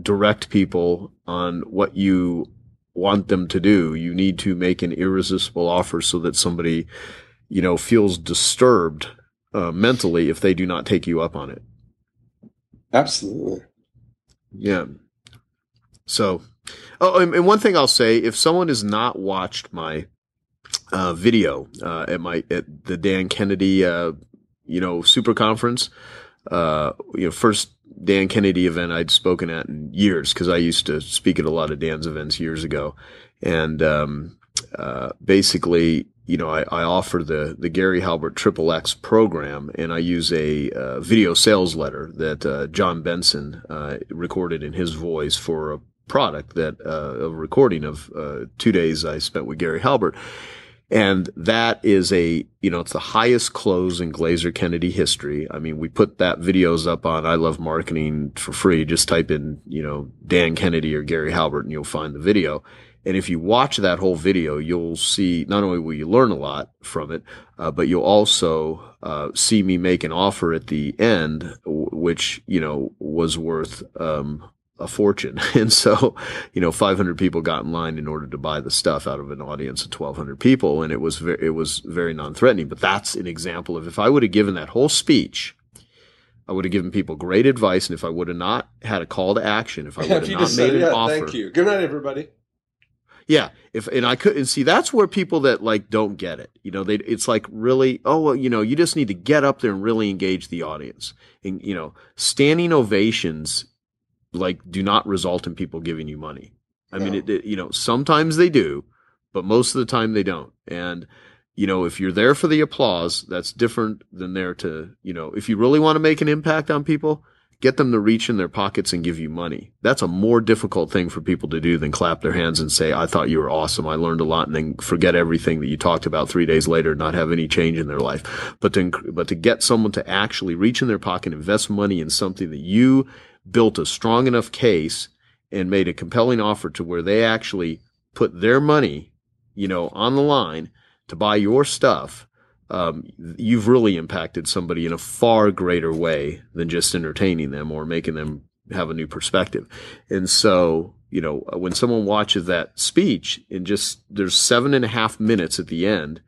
Speaker 2: direct people on what you want them to do. You need to make an irresistible offer so that somebody, you know, feels disturbed uh, mentally if they do not take you up on it.
Speaker 1: Absolutely.
Speaker 2: Yeah. So, oh, and, and one thing I'll say: if someone has not watched my uh, video uh, at my at the Dan Kennedy, uh, you know, super conference, uh, you know, first Dan Kennedy event I'd spoken at in years because I used to speak at a lot of Dan's events years ago, and um, uh, basically you know, I, I, offer the the Gary Halbert Triple X program, and I use a uh, video sales letter that uh, John Benson uh, recorded in his voice for a product that uh, a recording of uh, two days I spent with Gary Halbert, and that is a you know it's the highest close in Glazer Kennedy history. I mean, we put that videos up on I Love Marketing for free. Just type in you know Dan Kennedy or Gary Halbert, and you'll find the video and if you watch that whole video, you'll see not only will you learn a lot from it, uh, but you'll also uh, see me make an offer at the end, which you know was worth um, a fortune. And so, you know, 500 people got in line in order to buy the stuff out of an audience of 1,200 people, and it was very, it was very non-threatening. But that's an example of if I would have given that whole speech. I would have given people great advice, and if I would have not had a call to action, if I would have not made said, an
Speaker 1: yeah,
Speaker 2: offer,
Speaker 1: thank you. Good night, everybody.
Speaker 2: Yeah, if and I could and see that's where people that like don't get it. You know, they it's like really oh well, you know, you just need to get up there and really engage the audience. And you know, standing ovations like do not result in people giving you money. I mean, it, it, you know, sometimes they do, but most of the time they don't. And you know, if you're there for the applause, that's different than there to, you know, if you really want to make an impact on people, get them to reach in their pockets and give you money. That's a more difficult thing for people to do than clap their hands and say, I thought you were awesome. I learned a lot and then forget everything that you talked about three days later not have any change in their life. But to, but to get someone to actually reach in their pocket, invest money in something that you built a strong enough case and made a compelling offer to where they actually put their money, you know, on the line to buy your stuff um, you've really impacted somebody in a far greater way than just entertaining them or making them have a new perspective. And so, you know, when someone watches that speech and just there's seven and a half minutes at the end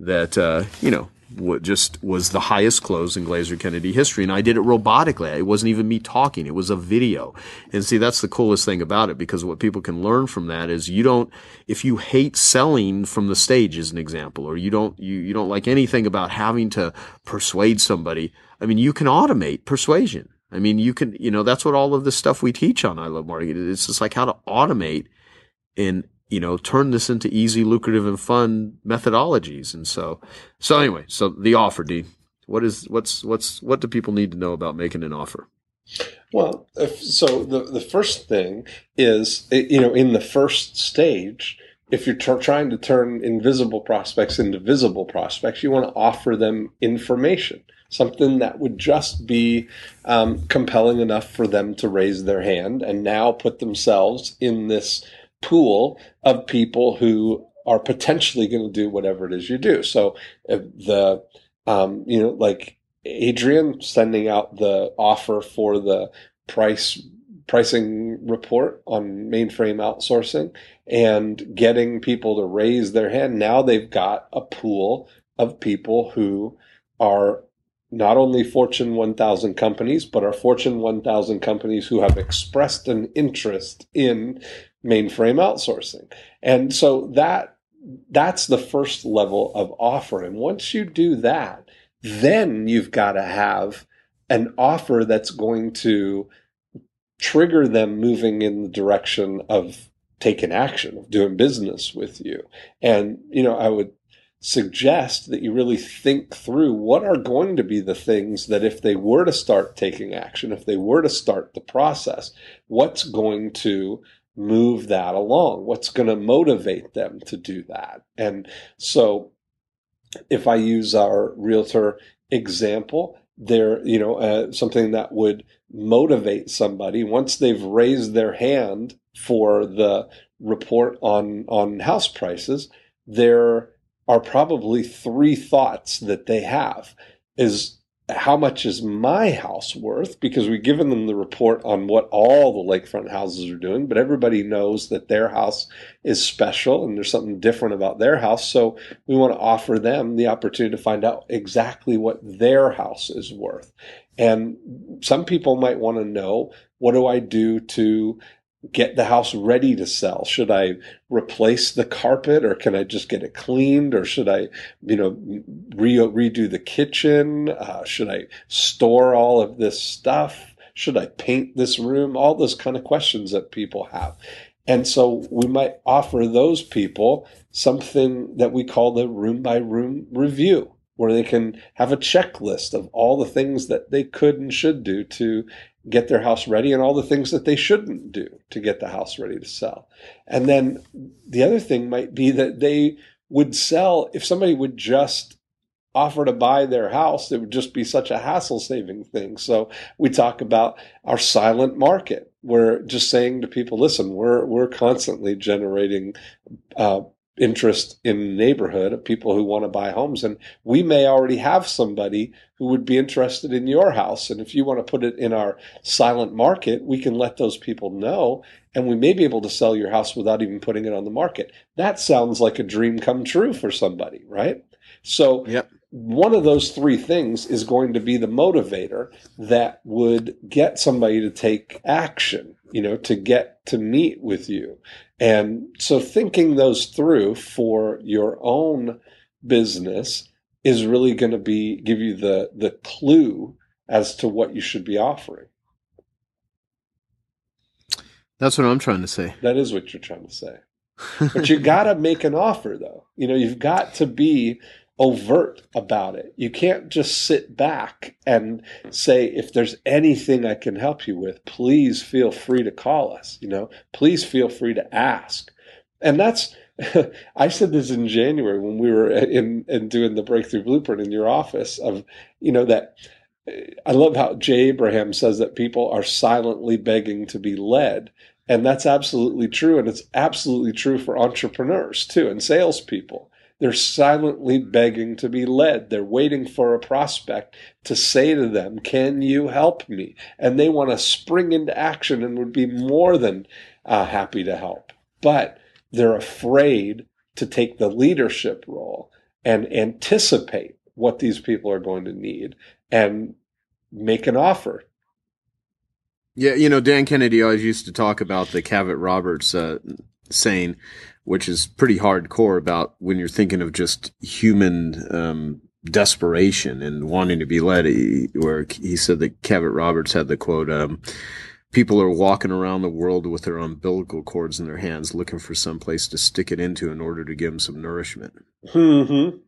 Speaker 2: that, uh, you know, what just was the highest close in Glazer Kennedy history. And I did it robotically. It wasn't even me talking. It was a video. And see, that's the coolest thing about it because what people can learn from that is you don't, if you hate selling from the stage as an example, or you don't, you, you don't like anything about having to persuade somebody. I mean, you can automate persuasion. I mean, you can, you know, that's what all of the stuff we teach on I Love Marketing. It's just like how to automate and you know, turn this into easy, lucrative, and fun methodologies. And so, so anyway, so the offer, D. What is what's what's what do people need to know about making an offer?
Speaker 1: Well, so the the first thing is you know in the first stage, if you're trying to turn invisible prospects into visible prospects, you want to offer them information, something that would just be um, compelling enough for them to raise their hand and now put themselves in this pool of people who are potentially going to do whatever it is you do. So the um, you know like Adrian sending out the offer for the price pricing report on mainframe outsourcing and getting people to raise their hand. Now they've got a pool of people who are not only Fortune 1000 companies, but are Fortune 1000 companies who have expressed an interest in mainframe outsourcing. And so that that's the first level of offer. And once you do that, then you've got to have an offer that's going to trigger them moving in the direction of taking action, of doing business with you. And, you know, I would suggest that you really think through what are going to be the things that if they were to start taking action, if they were to start the process, what's going to move that along? What's going to motivate them to do that? And so if I use our realtor example, there, you know, uh, something that would motivate somebody once they've raised their hand for the report on on house prices, there are probably three thoughts that they have: is how much is my house worth? Because we've given them the report on what all the lakefront houses are doing, but everybody knows that their house is special and there's something different about their house. So we want to offer them the opportunity to find out exactly what their house is worth. And some people might want to know what do I do to get the house ready to sell? Should I replace the carpet or can I just get it cleaned or should I, you know, re- redo the kitchen? Uh, should I store all of this stuff? Should I paint this room? All those kind of questions that people have. And so we might offer those people something that we call the room by room review where they can have a checklist of all the things that they could and should do to get their house ready and all the things that they shouldn't do to get the house ready to sell. And then the other thing might be that they would sell if somebody would just offer to buy their house, it would just be such a hassle saving thing. So we talk about our silent market. We're just saying to people, listen, we're, we're constantly generating, uh, interest in the neighborhood of people who want to buy homes. And we may already have somebody who would be interested in your house. And if you want to put it in our silent market, we can let those people know. And we may be able to sell your house without even putting it on the market. That sounds like a dream come true for somebody, right? So yep. one of those three things is going to be the motivator that would get somebody to take action, you know, to get to meet with you. And so thinking those through for your own business is really going to be give you the the clue as to what you should be offering.
Speaker 2: That's what I'm trying to say.
Speaker 1: That is what you're trying to say. but you got to make an offer though. You know, you've got to be overt about it. You can't just sit back and say, if there's anything I can help you with, please feel free to call us. You know, please feel free to ask. And that's, I said this in January when we were in, in doing the breakthrough blueprint in your office of, you know, that eh, I love how Jay Abraham says that people are silently begging to be led. And that's absolutely true. And it's absolutely true for entrepreneurs too and salespeople they're silently begging to be led. They're waiting for a prospect to say to them, Can you help me? And they want to spring into action and would be more than uh, happy to help. But they're afraid to take the leadership role and anticipate what these people are going to need and make an offer.
Speaker 2: Yeah, you know, Dan Kennedy always used to talk about the Cavett Roberts uh, saying, which is pretty hardcore about when you're thinking of just human um, desperation and wanting to be led. He, where he said that Cavett Roberts had the quote, um, people are walking around the world with their umbilical cords in their hands looking for some place to stick it into in order to give them some nourishment.
Speaker 1: Mm-hmm.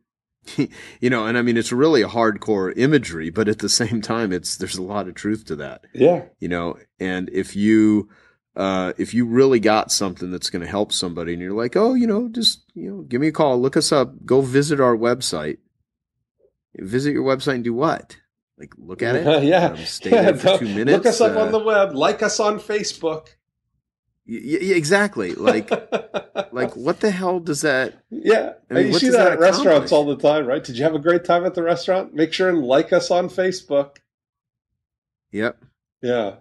Speaker 2: you know, and I mean, it's really a hardcore imagery, but at the same time, it's, there's a lot of truth to that,
Speaker 1: Yeah.
Speaker 2: you know, and if you, uh, if you really got something that's going to help somebody and you're like, oh, you know, just, you know, give me a call, look us up, go visit our website, visit your website and do what? Like, look at it.
Speaker 1: yeah.
Speaker 2: Um, stay there for two minutes.
Speaker 1: Look us up
Speaker 2: uh,
Speaker 1: on the web. Like us on Facebook.
Speaker 2: y- y- exactly. Like, like what the hell does that?
Speaker 1: yeah.
Speaker 2: I mean,
Speaker 1: you see that
Speaker 2: that
Speaker 1: at restaurants all the time, right? Did you have a great time at the restaurant? Make sure and like us on Facebook.
Speaker 2: Yep.
Speaker 1: Yeah.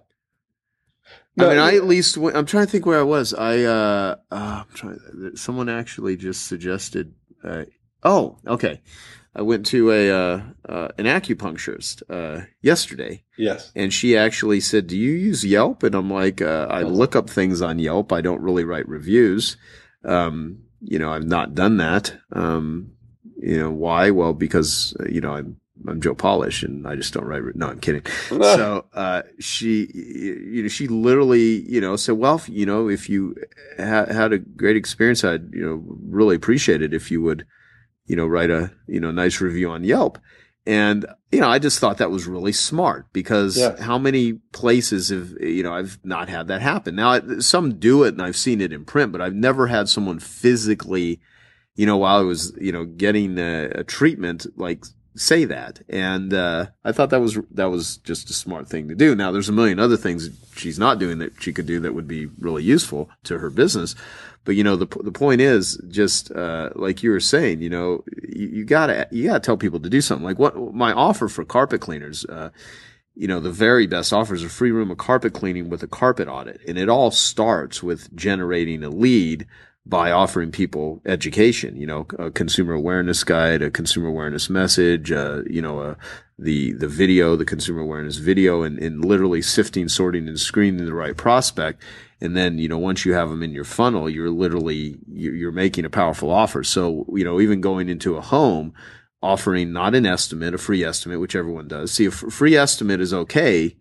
Speaker 2: I mean, I at least went, I'm trying to think where I was. I uh, uh I'm trying. Someone actually just suggested. Uh, oh, okay. I went to a uh, uh, an acupuncturist uh, yesterday,
Speaker 1: Yes.
Speaker 2: and she actually said, "Do you use Yelp?" And I'm like, uh, "I look up things on Yelp. I don't really write reviews. Um, you know, I've not done that. Um, you know, why? Well, because uh, you know I'm I'm Joe Polish, and I just don't write. No, I'm kidding. so uh, she, you know, she literally, you know, said, "Well, if, you know, if you ha- had a great experience, I'd, you know, really appreciate it if you would, you know, write a, you know, nice review on Yelp." And you know, I just thought that was really smart because
Speaker 1: Yes.
Speaker 2: how many places have, you know, I've not had that happen. Now, some do it, and I've seen it in print, but I've never had someone physically, you know, while I was, you know, getting a, a treatment, like say that. And uh, I thought that was that was just a smart thing to do. Now there's a million other things she's not doing that she could do that would be really useful to her business. But you know the the point is just uh, like you were saying, you know, you, you gotta you gotta tell people to do something. Like what my offer for carpet cleaners. Uh, you know, the very best offers a free room of carpet cleaning with a carpet audit. And it all starts with generating a lead by offering people education, you know, a consumer awareness guide, a consumer awareness message, uh, you know, uh, the, the video, the consumer awareness video and, and literally sifting, sorting and screening the right prospect. And then, you know, once you have them in your funnel, you're literally, you're, making a powerful offer. So, you know, even going into a home, offering not an estimate, a free estimate, which everyone does. See, a free estimate is okay,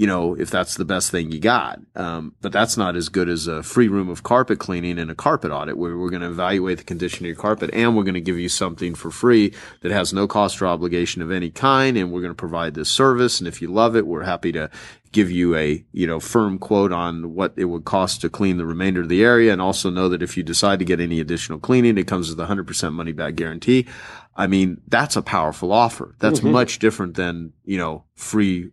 Speaker 2: you know, if that's the best thing you got. Um, but that's not as good as a free room of carpet cleaning and a carpet audit where we're going to evaluate the condition of your carpet and we're going to give you something for free that has no cost or obligation of any kind. And we're going to provide this service. And if you love it, we're happy to give you a, you know, firm quote on what it would cost to clean the remainder of the area. And also know that if you decide to get any additional cleaning, it comes with a hundred percent money back guarantee. I mean, that's a powerful offer. That's much different than, you know, free,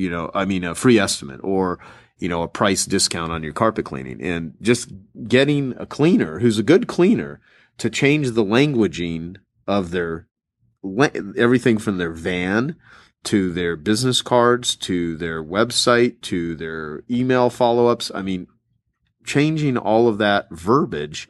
Speaker 2: you know, I mean, a free estimate or, you know, a price discount on your carpet cleaning and just getting a cleaner who's a good cleaner to change the languaging of their, everything from their van to their business cards to their website to their email follow-ups. I mean, changing all of that verbiage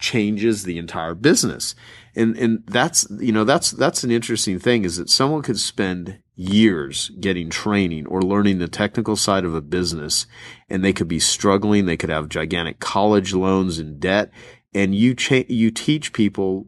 Speaker 2: changes the entire business. And and that's you know that's that's an interesting thing is that someone could spend years getting training or learning the technical side of a business and they could be struggling, they could have gigantic college loans and debt and you cha- you teach people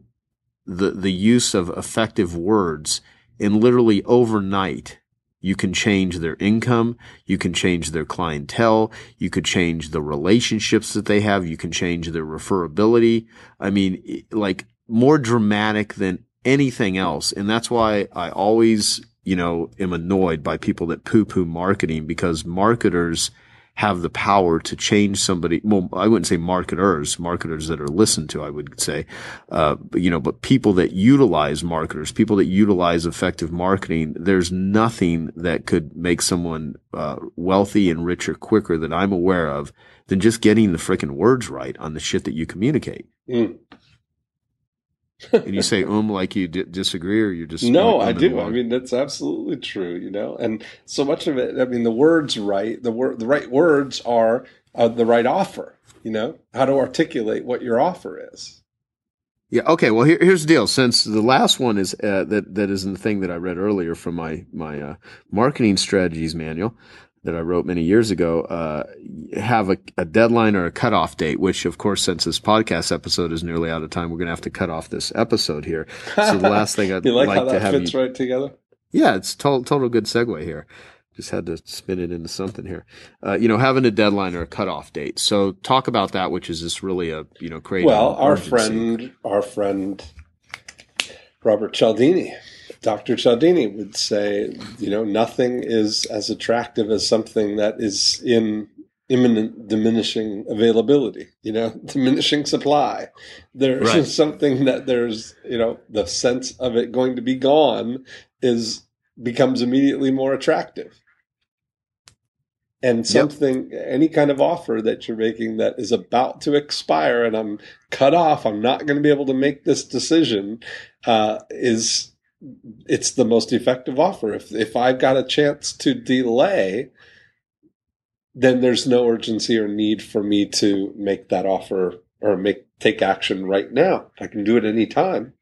Speaker 2: the the use of effective words and literally overnight you can change their income. You can change their clientele. You could change the relationships that they have. You can change their referability. I mean, like more dramatic than anything else. And that's why I always, you know, am annoyed by people that poo poo marketing because marketers have the power to change somebody. Well, I wouldn't say marketers, marketers that are listened to, I would say, uh, you know, but people that utilize marketers, people that utilize effective marketing, there's nothing that could make someone, uh, wealthy and richer quicker that I'm aware of than just getting the freaking words right on the shit that you communicate.
Speaker 1: Mm.
Speaker 2: And you say, um, like you d- disagree or you're just,
Speaker 1: No,
Speaker 2: like,
Speaker 1: I
Speaker 2: umming
Speaker 1: do. I mean, that's absolutely true. You know, and so much of it. I mean, the words right. The word, the right words are uh, the right offer. You know, how to articulate what your offer is.
Speaker 2: Yeah. Okay. Well, here, here's the deal. Since the last one is uh, that that is the thing that I read earlier from my my uh, marketing strategies manual that I wrote many years ago, uh, have a, a deadline or a cutoff date. Which, of course, since this podcast episode is nearly out of time, we're going to have to cut off this episode here. So the last thing I'd
Speaker 1: you like,
Speaker 2: like,
Speaker 1: how
Speaker 2: to
Speaker 1: that
Speaker 2: have
Speaker 1: fits
Speaker 2: you,
Speaker 1: right together?
Speaker 2: yeah, it's total total good segue here. Just had to spin it into something here. Uh, you know, having a deadline or a cutoff date. So talk about that, which is just really a you know creating
Speaker 1: Well, our
Speaker 2: urgency.
Speaker 1: friend, our friend Robert Cialdini. Dr. Cialdini would say, you know, nothing is as attractive as something that is in imminent diminishing availability, you know, diminishing supply. There's
Speaker 2: Right.
Speaker 1: something that there's, you know, the sense of it going to be gone is becomes immediately more attractive. And something, any kind of offer that you're making that is about to expire and I'm cut off, I'm not going to be able to make this decision, uh, is it's the most effective offer. If if I've got a chance to delay, then there's no urgency or need for me to make that offer or make take action right now. I can do it any time.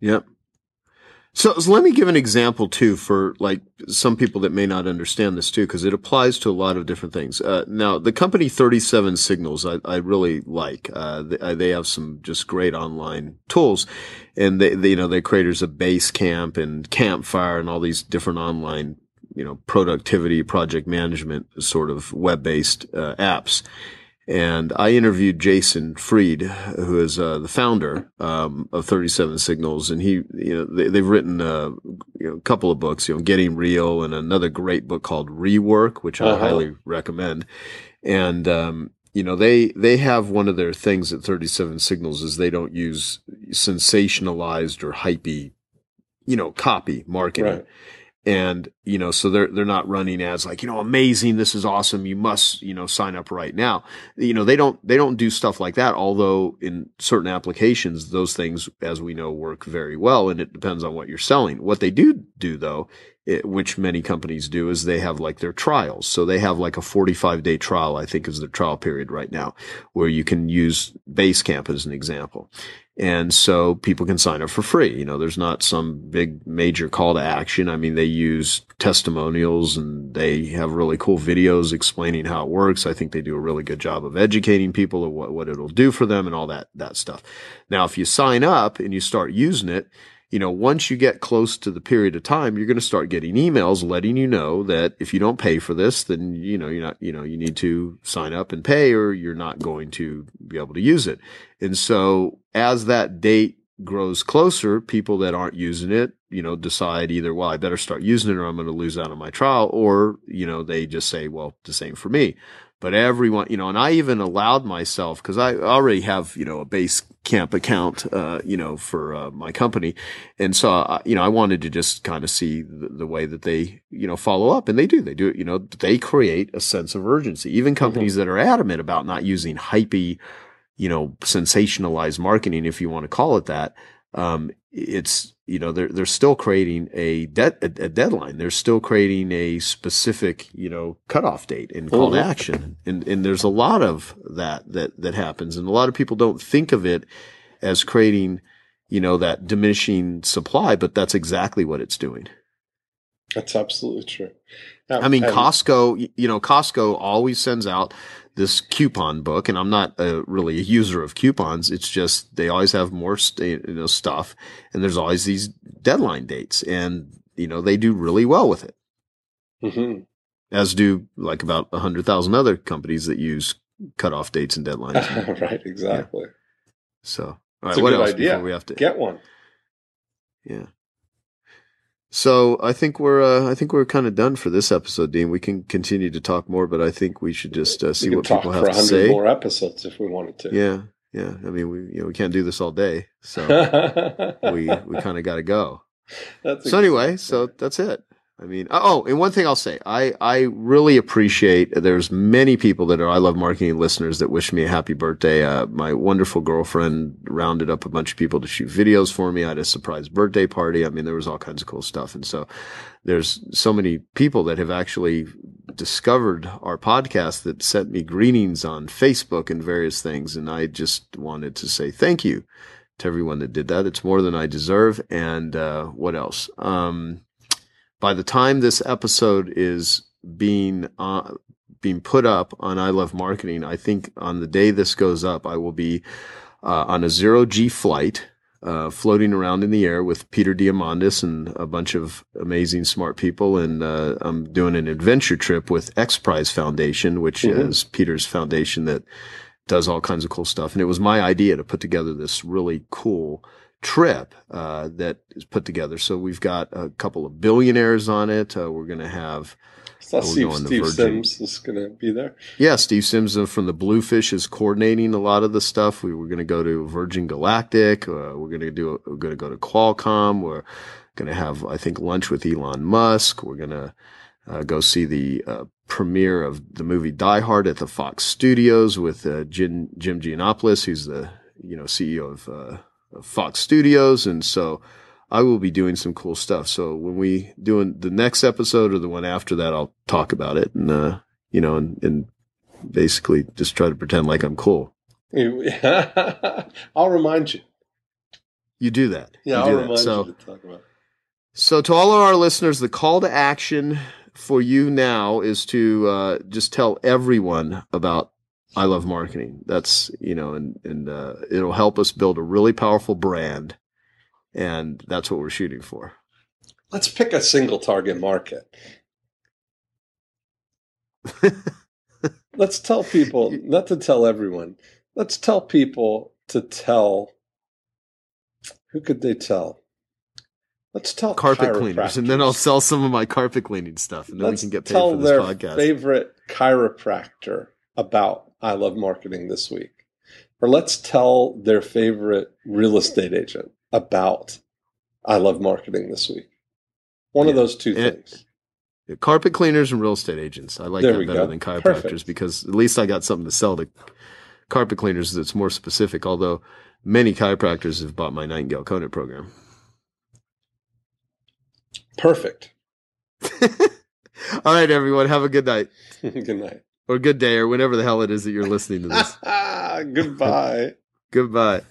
Speaker 2: Yep. So, so let me give an example too for like some people that may not understand this too, because it applies to a lot of different things. Uh, now, the company 37 Signals, I, I really like. Uh, they, uh, they have some just great online tools and they, they, you know, they're creators of Basecamp and Campfire and all these different online, you know, productivity, project management sort of web based uh, apps. And I interviewed Jason Fried, who is uh, the founder um, of 37 Signals, and he, you know, they, they've written uh, you know, a couple of books, you know, Getting Real, and another great book called Rework, which I
Speaker 1: Uh-huh.
Speaker 2: highly recommend. And um, you know, they they have one of their things at 37 Signals is they don't use sensationalized or hypey, you know, copy marketing
Speaker 1: Right.
Speaker 2: And you know so they're they're not running ads like you know amazing this is awesome you must you know sign up right now. You know they don't they don't do stuff like that although in certain applications those things as we know work very well and it depends on what you're selling. What they do do though it, which many companies do is they have like their trials. So they have like a 45 day trial i think is their trial period right now where you can use basecamp as an example and so people can sign up for free. You know, there's not some big major call to action. I mean, they use testimonials and they have really cool videos explaining how it works. I think they do a really good job of educating people of what, what it'll do for them and all that, that stuff. Now, if you sign up and you start using it, you know, once you get close to the period of time, you're going to start getting emails letting you know that if you don't pay for this, then, you know, you're not, you know, you need to sign up and pay or you're not going to be able to use it. And so as that date grows closer, people that aren't using it, you know, decide either, well, I better start using it or I'm going to lose out on my trial. Or, you know, they just say, well, the same for me. But everyone, you know, and I even allowed myself because I already have, you know, a base camp account, uh, you know, for uh, my company. And so, uh, you know, I wanted to just kind of see the, the way that they, you know, follow up and they do, they do it, you know, they create a sense of urgency. Even companies that are adamant about not using hypey, you know, sensationalized marketing, if you want to call it that. Um, it's, you know, they're, they're still creating a debt, a, a deadline. They're still creating a specific, you know, cutoff date and call to action. And, and there's a lot of that, that, that happens. And a lot of people don't think of it as creating, you know, that diminishing supply, but that's exactly what it's doing.
Speaker 1: That's absolutely true. Now,
Speaker 2: I mean,
Speaker 1: and-
Speaker 2: Costco, you know, Costco always sends out this coupon book, and I'm not uh really a user of coupons. It's just they always have more st- you know, stuff, and there's always these deadline dates, and you know they do really well with it,
Speaker 1: Mhm.
Speaker 2: as do like about a hundred thousand other companies that use cutoff dates and deadlines.
Speaker 1: right, exactly.
Speaker 2: so, all right,
Speaker 1: a
Speaker 2: what else
Speaker 1: idea.
Speaker 2: before we have to?
Speaker 1: Get one.
Speaker 2: Yeah. So I think we're uh, I think we're kind of done for this episode, Dean. We can continue to talk more, but I think we should just uh, see what people
Speaker 1: for
Speaker 2: have to say.
Speaker 1: more episodes if we wanted to.
Speaker 2: Yeah, yeah. I mean, we you know we can't do this all day, so we we kind of got to go.
Speaker 1: That's
Speaker 2: So anyway, so that's it. I mean, oh, and one thing I'll say, I I really appreciate. There's many people that are I love marketing listeners that wish me a happy birthday. Uh, my wonderful girlfriend rounded up a bunch of people to shoot videos for me. I had a surprise birthday party. I mean, there was all kinds of cool stuff, and so there's so many people that have actually discovered our podcast that sent me greetings on Facebook and various things, and I just wanted to say thank you to everyone that did that. It's more than I deserve. And uh, what else? Um, by the time this episode is being uh, being put up on I Love Marketing, I think on the day this goes up, I will be uh, on a zero G flight. Uh, floating around in the air with Peter Diamandis and a bunch of amazing, smart people, and uh, I'm doing an adventure trip with X Prize Foundation, which
Speaker 1: Mhm.
Speaker 2: is Peter's foundation that does all kinds of cool stuff. And it was my idea to put together this really cool trip uh, that is put together. So we've got a couple of billionaires on it. Uh, we're going to have.
Speaker 1: So Steve, Steve Sims is going to be there.
Speaker 2: Yeah, Steve Sims uh, from the Bluefish is coordinating a lot of the stuff. We were going to go to Virgin Galactic. Uh, we're going to do. We're going to go to Qualcomm. We're going to have, I think, lunch with Elon Musk. We're going to uh, go see the uh, premiere of the movie Die Hard at the Fox Studios with uh, Jim, Jim Gianopulos, who's the you know CEO of, uh, of Fox Studios, and so I will be doing some cool stuff. So when we doing the next episode or the one after that, I'll talk about it and uh, you know and, and basically just try to pretend like I'm cool.
Speaker 1: I'll remind you.
Speaker 2: You do that.
Speaker 1: Yeah,
Speaker 2: You
Speaker 1: I'll
Speaker 2: that.
Speaker 1: remind
Speaker 2: So
Speaker 1: you to talk about.
Speaker 2: So, to all of our listeners, the call to action for you now is to uh, just tell everyone about I Love Marketing. That's you know, and and uh, it'll help us build a really powerful brand, and that's what we're shooting for.
Speaker 1: Let's pick a single target market. Let's tell people, not to tell everyone. Let's tell people to tell. Who could they tell? Let's tell
Speaker 2: Carpet cleaners, and then I'll sell some of my carpet cleaning stuff, and then
Speaker 1: Let's
Speaker 2: we can get paid for this
Speaker 1: their
Speaker 2: podcast.
Speaker 1: favorite chiropractor about I love marketing this week. Or let's tell their favorite real estate agent about I love marketing this week. One of those two
Speaker 2: And-
Speaker 1: things.
Speaker 2: Carpet cleaners and real estate agents. I like
Speaker 1: There
Speaker 2: that better
Speaker 1: go.
Speaker 2: than chiropractors
Speaker 1: Perfect.
Speaker 2: because at least I got something to sell to carpet cleaners that's more specific. Although many chiropractors have bought my Nightingale Conant program.
Speaker 1: Perfect.
Speaker 2: All right, everyone. Have a good night
Speaker 1: Good night.
Speaker 2: Or good day or whenever the hell it is that you're listening to this.
Speaker 1: Goodbye.
Speaker 2: Goodbye.